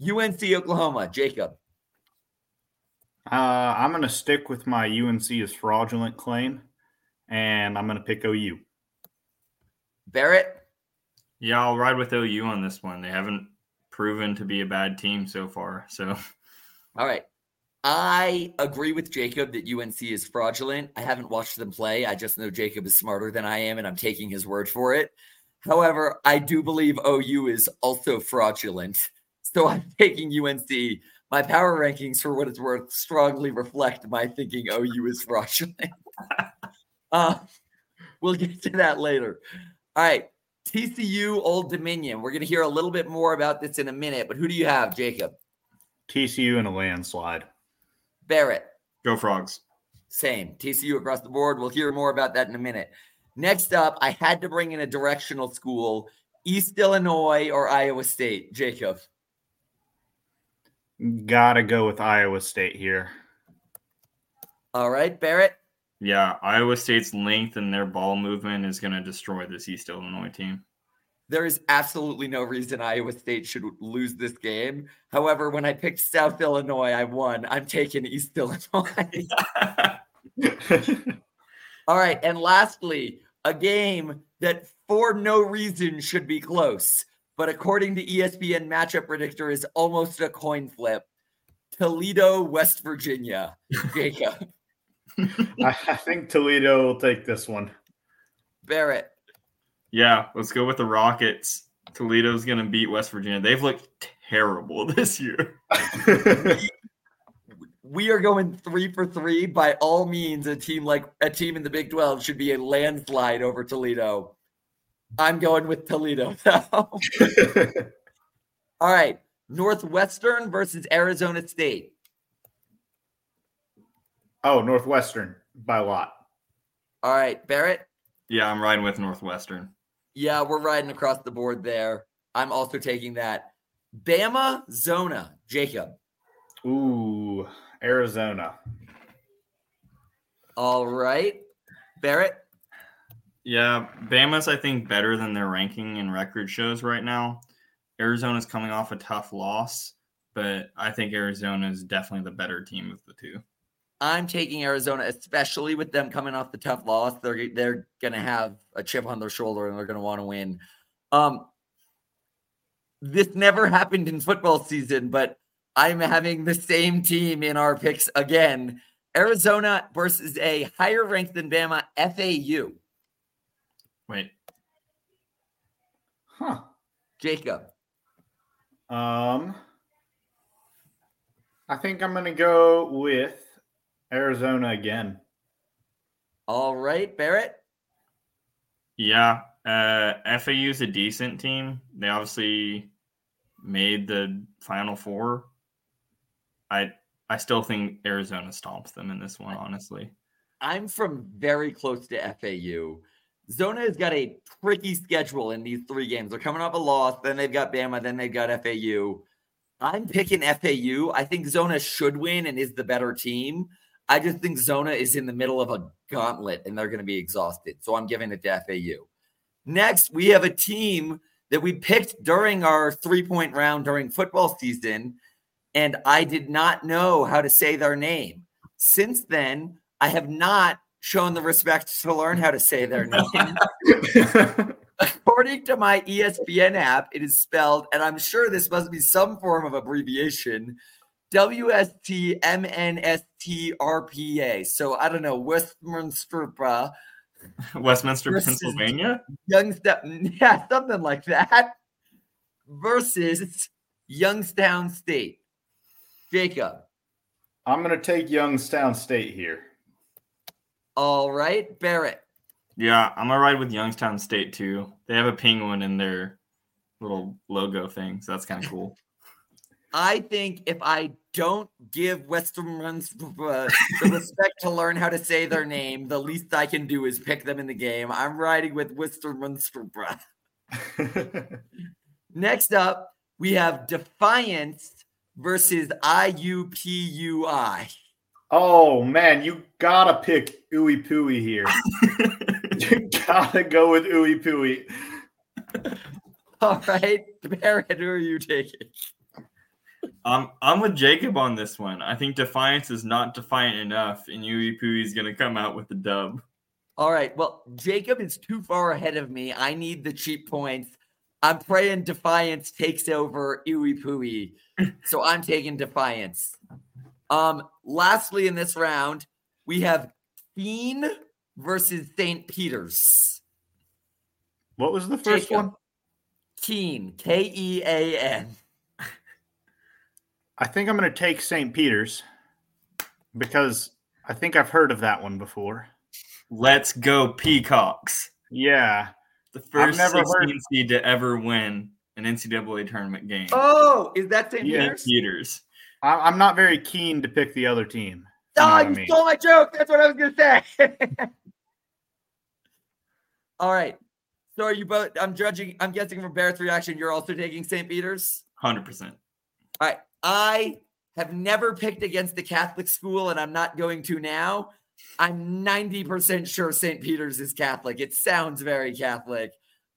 UNC Oklahoma, Jacob. Uh, I'm going to stick with my UNC is fraudulent claim, and I'm going to pick OU. Barrett. Yeah, I'll ride with OU on this one. They haven't proven to be a bad team so far. So, all right. I agree with Jacob that UNC is fraudulent. I haven't watched them play. I just know Jacob is smarter than I am, and I'm taking his word for it. However, I do believe OU is also fraudulent. So I'm taking UNC. My power rankings, for what it's worth, strongly reflect my thinking OU is fraudulent. uh, we'll get to that later. All right. TCU Old Dominion. We're going to hear a little bit more about this in a minute, but who do you have, Jacob? TCU in a landslide. Barrett. Go Frogs. Same. TCU across the board. We'll hear more about that in a minute. Next up, I had to bring in a directional school East Illinois or Iowa State. Jacob. Gotta go with Iowa State here. All right, Barrett. Yeah, Iowa State's length and their ball movement is going to destroy this East Illinois team. There is absolutely no reason Iowa State should lose this game. However, when I picked South Illinois, I won. I'm taking East Illinois. All right. And lastly, a game that for no reason should be close, but according to ESPN matchup predictor is almost a coin flip. Toledo, West Virginia. Jacob. I, I think Toledo will take this one. Barrett. Yeah, let's go with the Rockets. Toledo's going to beat West Virginia. They've looked terrible this year. we are going three for three. By all means, a team like a team in the Big 12 should be a landslide over Toledo. I'm going with Toledo. all right. Northwestern versus Arizona State. Oh, Northwestern by a lot. All right, Barrett. Yeah, I'm riding with Northwestern. Yeah, we're riding across the board there. I'm also taking that. Bama Zona, Jacob. Ooh, Arizona. All right, Barrett. Yeah, Bama's I think better than their ranking and record shows right now. Arizona's coming off a tough loss, but I think Arizona is definitely the better team of the two. I'm taking Arizona, especially with them coming off the tough loss. They're they're gonna have a chip on their shoulder and they're gonna want to win. Um, this never happened in football season, but I'm having the same team in our picks again. Arizona versus a higher ranked than Bama FAU. Wait. Huh. Jacob. Um I think I'm gonna go with Arizona again. All right, Barrett. Yeah, uh, FAU is a decent team. They obviously made the Final Four. I I still think Arizona stomps them in this one. Honestly, I'm from very close to FAU. Zona has got a tricky schedule in these three games. They're coming off a loss, then they've got Bama, then they've got FAU. I'm picking FAU. I think Zona should win and is the better team. I just think Zona is in the middle of a gauntlet and they're going to be exhausted. So I'm giving it to FAU. Next, we have a team that we picked during our three point round during football season, and I did not know how to say their name. Since then, I have not shown the respect to learn how to say their name. According to my ESPN app, it is spelled, and I'm sure this must be some form of abbreviation WSTMNSTRPA. So I don't know, Westminster, uh, Westminster, Pennsylvania? Youngstown, yeah, something like that. Versus Youngstown State. Jacob. I'm going to take Youngstown State here. All right, Barrett. Yeah, I'm gonna ride with Youngstown State too. They have a penguin in their little logo thing, so that's kind of cool. I think if I don't give Western runs the respect to learn how to say their name, the least I can do is pick them in the game. I'm riding with Western Munster. Next up, we have Defiance versus IUPUI. Oh man, you gotta pick Ooey Pooey here. you gotta go with Ooey Pooey. All right, Barrett, who are you taking? I'm I'm with Jacob on this one. I think Defiance is not defiant enough, and Yui Pui is gonna come out with the dub. All right. Well, Jacob is too far ahead of me. I need the cheap points. I'm praying Defiance takes over Iwi Pui. so I'm taking Defiance. Um, lastly, in this round, we have Kean versus St. Peter's. What was the first Jacob. one? Kean, K E A N. I think I'm gonna take St. Peter's because I think I've heard of that one before. Let's go Peacocks. Yeah. The first never 16 heard- seed to ever win an NCAA tournament game. Oh, is that St. Yeah. Peter's? Peters. I, I'm not very keen to pick the other team. if you know Oh, what I you mean. stole my joke. That's what I was going to say. All right. So are you both? I'm judging. I'm guessing from Barrett's reaction, you're also taking St. Peter's. 100%. All right. I have never picked against the Catholic school, and I'm not going to now. I'm 90% sure St. Peter's is Catholic. It sounds very Catholic.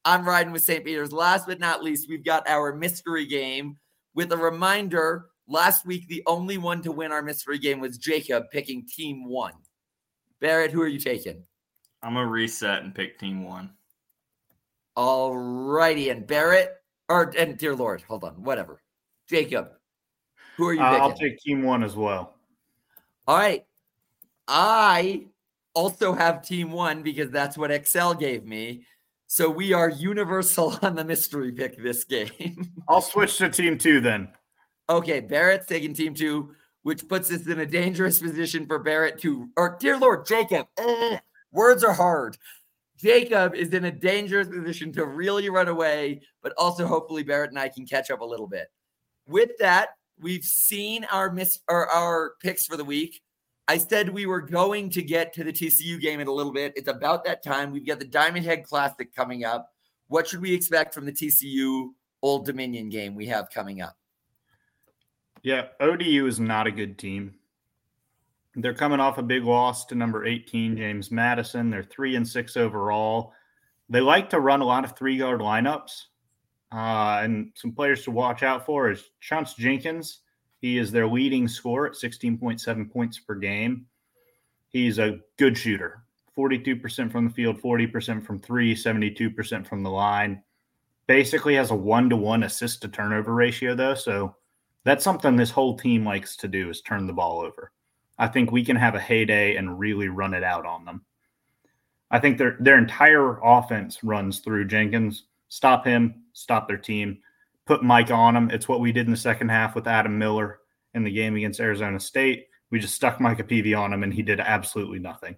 I'm riding with St. Peter's. Last but not least, we've got our mystery game with a reminder. Last week, the only one to win our mystery game was Jacob picking team one. Barrett, who are you taking? I'm going to reset and pick team one. All righty. And Barrett, or, and dear Lord, hold on, whatever. Jacob, who are you Uh, picking? I'll take team one as well. All right. I also have team one because that's what Excel gave me. So we are universal on the mystery pick this game. I'll switch to team two then. Okay, Barrett's taking team two, which puts us in a dangerous position for Barrett to, or dear Lord, Jacob. ugh, words are hard. Jacob is in a dangerous position to really run away, but also hopefully Barrett and I can catch up a little bit. With that, we've seen our miss or our picks for the week. I said we were going to get to the TCU game in a little bit. It's about that time. We've got the Diamond Head Classic coming up. What should we expect from the TCU Old Dominion game we have coming up? Yeah, ODU is not a good team. They're coming off a big loss to number 18, James Madison. They're three and six overall. They like to run a lot of three guard lineups. Uh, and some players to watch out for is Chaunce Jenkins. He is their leading scorer at 16.7 points per game. He's a good shooter 42% from the field, 40% from three, 72% from the line. Basically has a one to one assist to turnover ratio, though. So that's something this whole team likes to do is turn the ball over. I think we can have a heyday and really run it out on them. I think their their entire offense runs through Jenkins. Stop him, stop their team, put Mike on him. It's what we did in the second half with Adam Miller in the game against Arizona State. We just stuck Micah Peavy on him and he did absolutely nothing.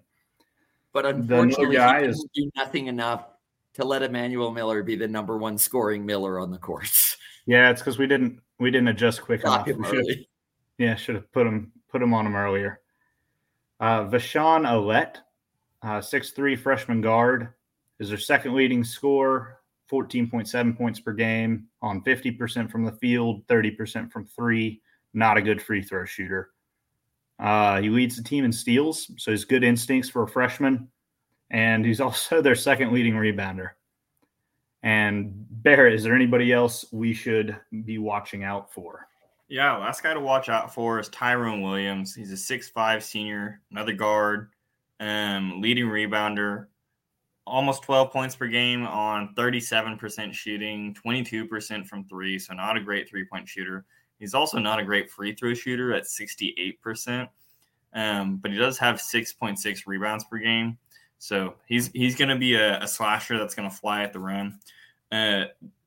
But The unfortunately, guy he is- do nothing enough to let Emmanuel Miller be the number one scoring Miller on the court. Yeah, it's because we didn't we didn't adjust quick enough. should've- Yeah, should have put him put him on him earlier. Uh, Vasean Allette, uh, 6'3 freshman guard, is their second leading scorer, 14.7 points per game on 50% from the field, 30% from three. Not a good free throw shooter. Uh, he leads the team in steals, so he's good instincts for a freshman. And he's also their second leading rebounder. And Barrett, is there anybody else we should be watching out for? Yeah, last guy to watch out for is Tyrone Williams. He's a six-five senior, another guard, um, leading rebounder, almost 12 points per game on 37% shooting, 22% from three, so not a great three-point shooter. He's also not a great free throw shooter at 68%, um, but he does have 6.6 rebounds per game. So he's he's going to be a, a slasher that's going to fly at the rim. Uh,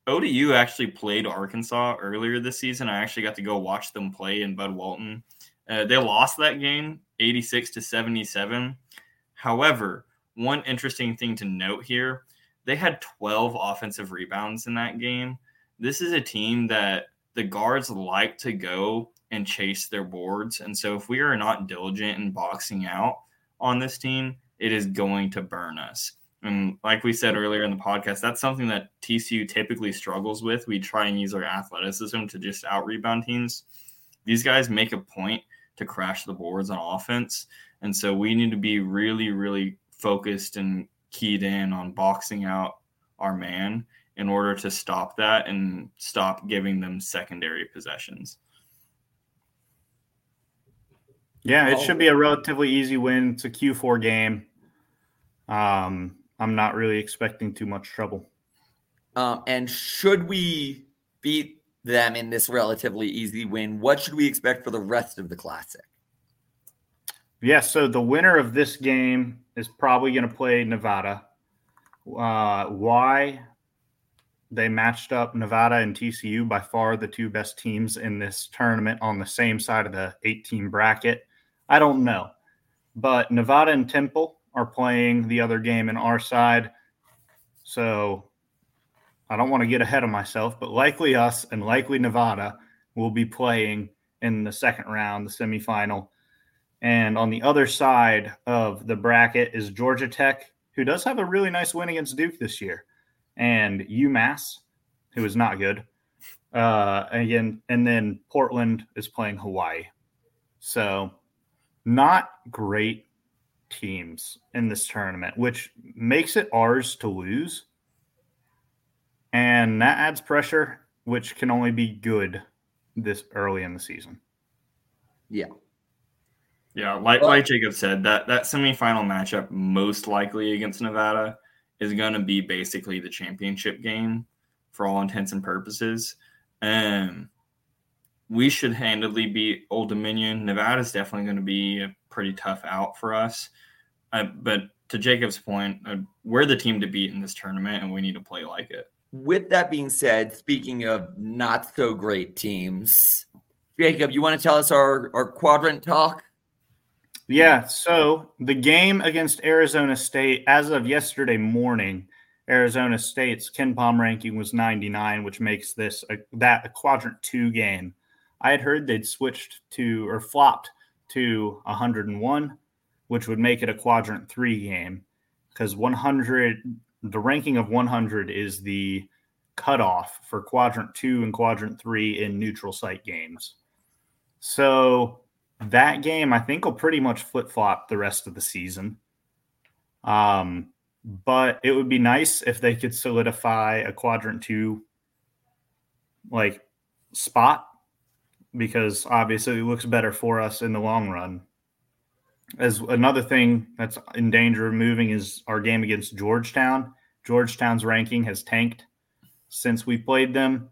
ODU actually played Arkansas earlier this season. I actually got to go watch them play in Bud Walton. Uh, they lost that game 86 to 77. However, one interesting thing to note here they had 12 offensive rebounds in that game. This is a team that the guards like to go and chase their boards. And so if we are not diligent in boxing out on this team, it is going to burn us. And like we said earlier in the podcast, that's something that TCU typically struggles with. We try and use our athleticism to just out rebound teams. these guys make a point to crash the boards on offense. And so we need to be really, really focused and keyed in on boxing out our man in order to stop that and stop giving them secondary possessions. Yeah, it should be a oh. relatively easy win. It's a Q4 game. Um, I'm not really expecting too much trouble. Um, and should we beat them in this relatively easy win, what should we expect for the rest of the classic? Yeah, so the winner of this game is probably going to play Nevada. Uh, why? They matched up Nevada and TCU, by far the two best teams in this tournament on the same side of the 18 bracket. I don't know. But Nevada and Temple are playing the other game in our side. So I don't want to get ahead of myself, but likely us and likely Nevada will be playing in the second round, the semifinal. And on the other side of the bracket is Georgia Tech, who does have a really nice win against Duke this year, and UMass, who is not good. Uh, again, and then Portland is playing Hawaii. So, not great teams in this tournament, which makes it ours to lose. And that adds pressure, which can only be good this early in the season. Yeah. Yeah, like like Jacob said, that that semifinal matchup most likely against Nevada is going to be basically the championship game for all intents and purposes. Um, we should handily beat Old Dominion. Nevada is definitely going to be a pretty tough out for us. Uh, but to Jacob's point, uh, we're the team to beat in this tournament, and we need to play like it. With that being said, speaking of not so great teams, Jacob, you want to tell us our, our quadrant talk? Yeah. So the game against Arizona State, as of yesterday morning, Arizona State's KenPom ranking was 99, which makes this a, that a quadrant two game. I had heard they'd switched to or flopped to 101, which would make it a quadrant three game because 100, the ranking of 100 is the cutoff for quadrant two and quadrant three in neutral site games. So that game I think will pretty much flip flop the rest of the season. Um, but it would be nice if they could solidify a quadrant two like spot because obviously it looks better for us in the long run. As another thing that's in danger of moving is our game against Georgetown. Georgetown's ranking has tanked since we played them.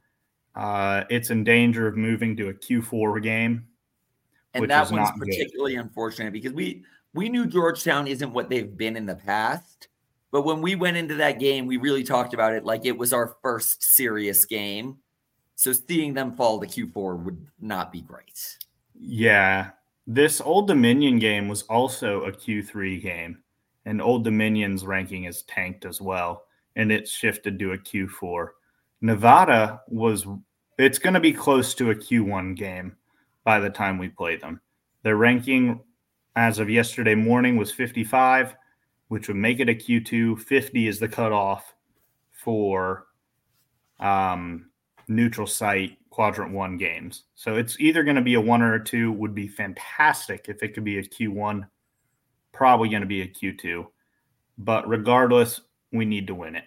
Uh, it's in danger of moving to a Q4 game and that one's particularly good. unfortunate because we we knew Georgetown isn't what they've been in the past. But when we went into that game, we really talked about it like it was our first serious game. So seeing them fall to Q4 would not be great. Yeah. This Old Dominion game was also a Q3 game, and Old Dominion's ranking is tanked as well, and it's shifted to a Q4. Nevada was, it's going to be close to a Q1 game by the time we play them. Their ranking as of yesterday morning was 55, which would make it a Q2. 50 is the cutoff for um, neutral site quadrant one games. So it's either going to be a one or a two, would be fantastic if it could be a Q1, probably going to be a Q2. But regardless, we need to win it.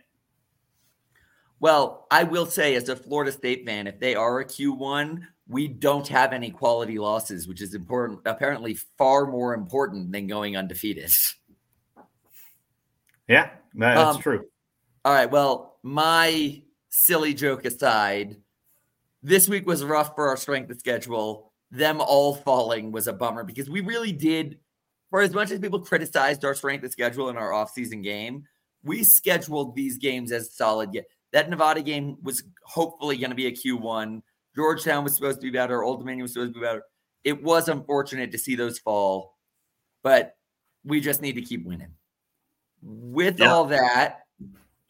Well, I will say, as a Florida State fan, if they are a Q1, we don't have any quality losses, which is important, apparently far more important than going undefeated. Yeah, that's um, true. All right. Well, my silly joke aside, this week was rough for our strength of schedule. Them all falling was a bummer because we really did, for as much as people criticized our strength of schedule in our offseason game, we scheduled these games as solid. Yet that Nevada game was hopefully going to be a Q1. Georgetown was supposed to be better. Old Dominion was supposed to be better. It was unfortunate to see those fall, but we just need to keep winning. With yeah. all that,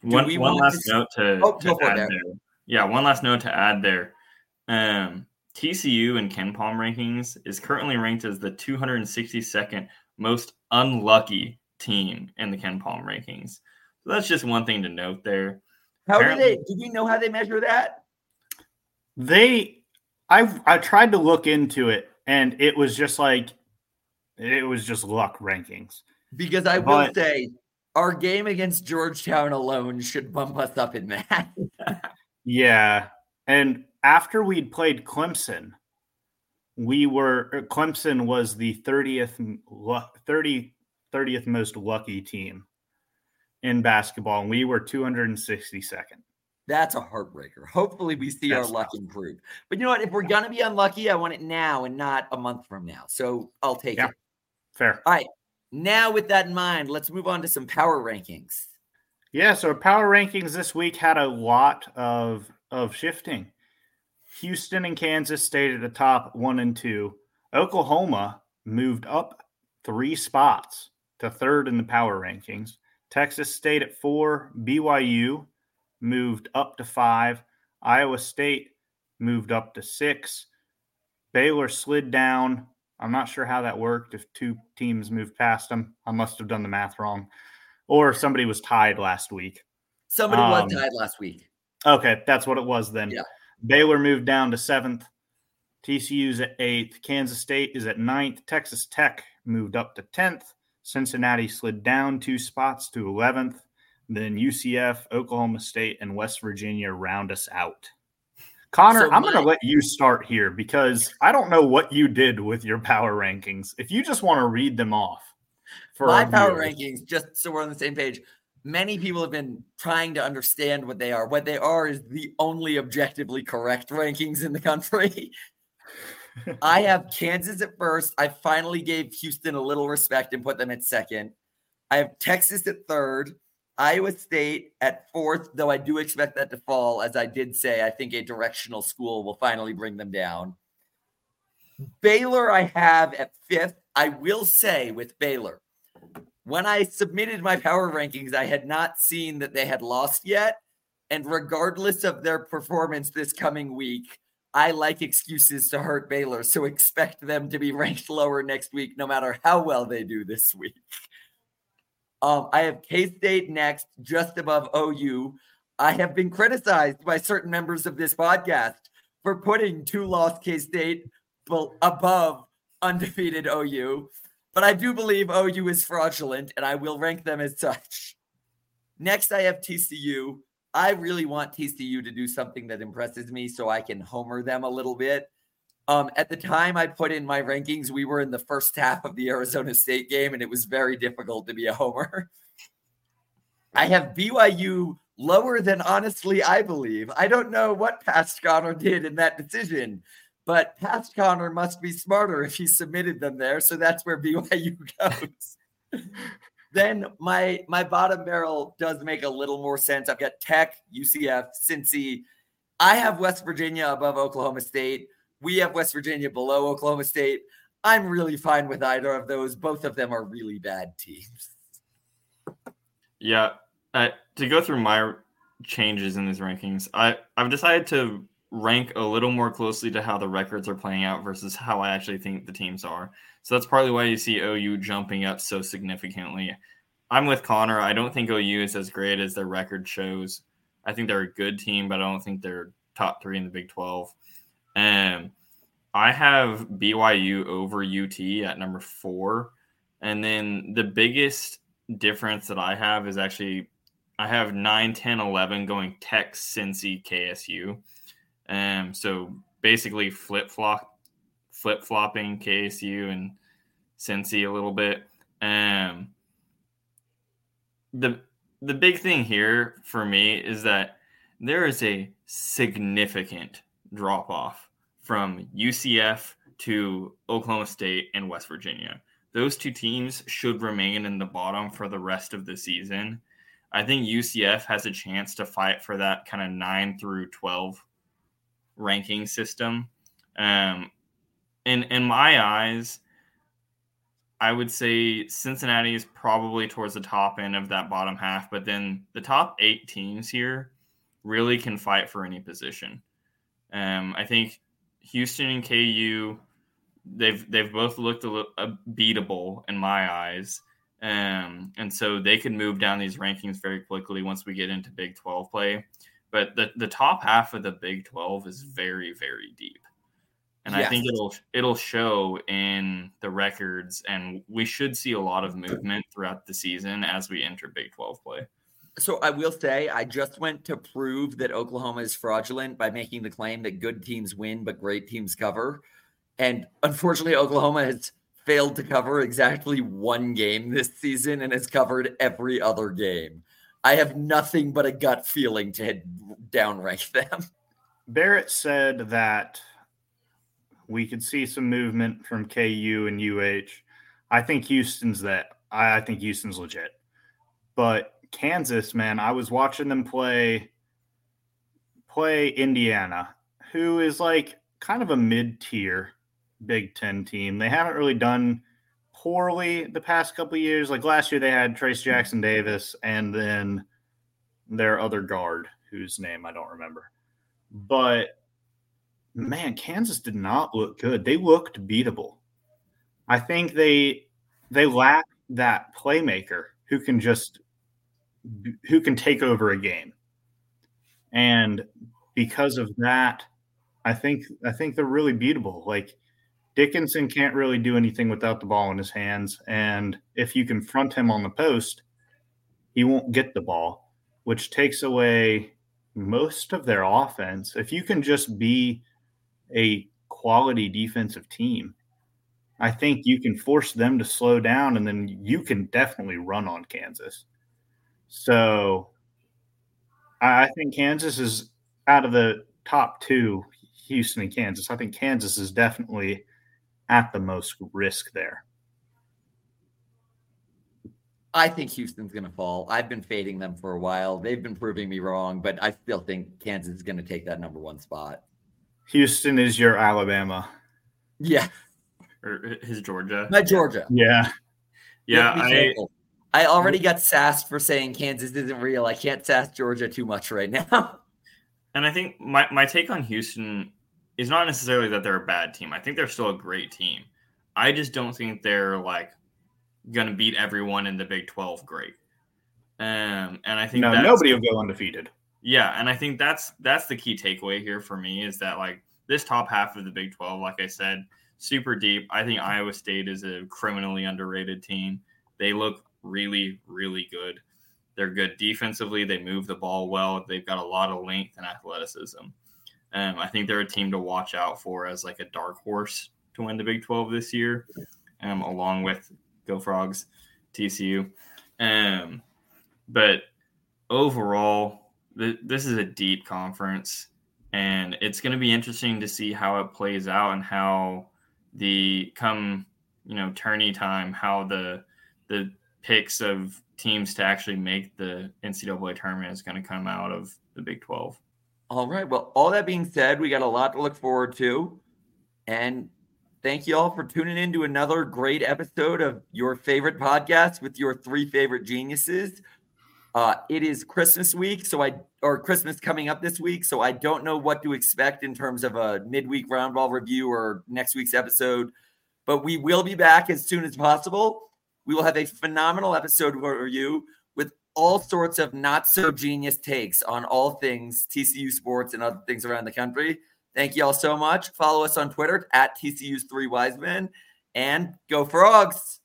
one, one last to... note to, oh, to add there. there. Yeah, one last note to add there. Um, TCU and Palm rankings is currently ranked as the 262nd most unlucky team in the KenPom rankings. So that's just one thing to note there. How Apparently, do they? Do you know how they measure that? They I I tried to look into it, and it was just like it was just luck rankings. Because I will say, our game against Georgetown alone should bump us up in that. yeah, and after we'd played Clemson, we were er, Clemson was the 30th 30 30th most lucky team in basketball and we were 262nd. That's a heartbreaker. Hopefully we see That's our luck tough. improve. But you know what, if we're going to be unlucky, I want it now and not a month from now. So I'll take yeah. it. Fair. All right. Now with that in mind, let's move on to some power rankings. Yeah, so power rankings this week had a lot of of shifting. Houston and Kansas stayed at the top one and two. Oklahoma moved up three spots to third in the power rankings. Texas stayed at four. BYU moved up to five. Iowa State moved up to six. Baylor slid down. I'm not sure how that worked if two teams moved past them. I must have done the math wrong. Or somebody was tied last week. Somebody um, was tied last week. Okay, that's what it was then. Yeah. Baylor moved down to seventh. TCU's at eighth. Kansas State is at ninth. Texas Tech moved up to 10th. Cincinnati slid down two spots to 11th. Then UCF, Oklahoma State, and West Virginia round us out. Connor, so I'm going to let you start here because I don't know what you did with your power rankings. If you just want to read them off for my power rankings, just so we're on the same page, many people have been trying to understand what they are. What they are is the only objectively correct rankings in the country. I have Kansas at first. I finally gave Houston a little respect and put them at second. I have Texas at third, Iowa State at fourth, though I do expect that to fall. As I did say, I think a directional school will finally bring them down. Baylor, I have at fifth. I will say with Baylor, when I submitted my power rankings, I had not seen that they had lost yet. And regardless of their performance this coming week, I like excuses to hurt Baylor. So expect them to be ranked lower next week, no matter how well they do this week. Um, I have K State next, just above OU. I have been criticized by certain members of this podcast for putting two lost K State above undefeated OU. But I do believe OU is fraudulent and I will rank them as such. Next, I have TCU. I really want TCU to do something that impresses me so I can homer them a little bit. Um, at the time I put in my rankings, we were in the first half of the Arizona State game, and it was very difficult to be a homer. I have BYU lower than honestly I believe. I don't know what Past Connor did in that decision, but Past Connor must be smarter if he submitted them there. So that's where BYU goes. then my my bottom barrel does make a little more sense. I've got Tech, UCF, Cincy. I have West Virginia above Oklahoma State. We have West Virginia below Oklahoma State. I'm really fine with either of those. Both of them are really bad teams. Yeah, uh, to go through my changes in these rankings, I I've decided to rank a little more closely to how the records are playing out versus how I actually think the teams are. So that's partly why you see OU jumping up so significantly. I'm with Connor. I don't think OU is as great as their record shows. I think they're a good team, but I don't think they're top three in the Big 12. And I have BYU over UT at number four. And then the biggest difference that I have is actually I have 9, 10, 11 going Tech, Cincy, KSU. Um, so basically flip flop, flip flopping KSU and Cincy a little bit. Um, the the big thing here for me is that there is a significant drop off from UCF to Oklahoma State and West Virginia. Those two teams should remain in the bottom for the rest of the season. I think UCF has a chance to fight for that kind of 9 through 12 ranking system. Um, in in my eyes, I would say Cincinnati is probably towards the top end of that bottom half, but then the top eight teams here really can fight for any position. Um, I think Houston and KU, they've they've both looked a little uh, beatable in my eyes, um, and so they could move down these rankings very quickly once we get into Big Twelve play. But the, the top half of the Big 12 is very, very deep. And yes. I think it'll it'll show in the records, and we should see a lot of movement throughout the season as we enter Big 12 play. So I will say, I just went to prove that Oklahoma is fraudulent by making the claim that good teams win, but great teams cover. And unfortunately, Oklahoma has failed to cover exactly one game this season and has covered every other game. I have nothing but a gut feeling to downrank them. Barrett said that we could see some movement from KU and UH. I think Houston's that. I think Houston's legit. But Kansas, man, I was watching them play play Indiana, who is like kind of a mid-tier Big 10 team. They haven't really done poorly the past couple years. Like last year they had Trayce Jackson-Davis and then their other guard whose name I don't remember. But man, Kansas did not look good. They looked beatable. I think they they lack that playmaker who can just who can take over a game. And because of that, I think I think they're really beatable. Like Dickinson can't really do anything without the ball in his hands, and if you confront him on the post, he won't get the ball, which takes away most of their offense. If you can just be a quality defensive team, I think you can force them to slow down, and then you can definitely run on Kansas. So I think Kansas is out of the top two, Houston and Kansas. I think Kansas is definitely at the most risk there. I think Houston's going to fall. I've been fading them for a while. They've been proving me wrong, but I still think Kansas is going to take that number one spot. Houston is your Alabama. Yeah. Or his Georgia. My Georgia. Yeah. Yeah. I, I already got sassed for saying Kansas isn't real. I can't sass Georgia too much right now. And I think my, my take on Houston is not necessarily that they're a bad team. I think they're still a great team. I just don't think they're like going to beat everyone in the Big 12 great. Um, and I think no, nobody will go undefeated. Yeah, and I think that's that's the key takeaway here for me is that like this top half of the Big 12, like I said, super deep. I think Iowa State is a criminally underrated team. They look really, really good. They're good defensively. They move the ball well. They've got a lot of length and athleticism. Um, I think they're a team to watch out for as like a dark horse to win the Big 12 this year, um, along with Go Frogs, TCU. Um, but overall, th- this is a deep conference, and it's going to be interesting to see how it plays out and how the come you know tourney time, how the the picks of teams to actually make the NCAA tournament is going to come out of the Big 12. All right. Well, all that being said, we got a lot to look forward to. And thank you all for tuning in to another great episode of your favorite podcast with your three favorite geniuses. Uh, it is Christmas week, so I or Christmas coming up this week, so I don't know what to expect in terms of a midweek roundball review or next week's episode, but we will be back as soon as possible. We will have a phenomenal episode for you with all sorts of not so genius takes on all things TCU sports and other things around the country. Thank you all so much. Follow us on Twitter at TCU's Three Wise Men and go frogs.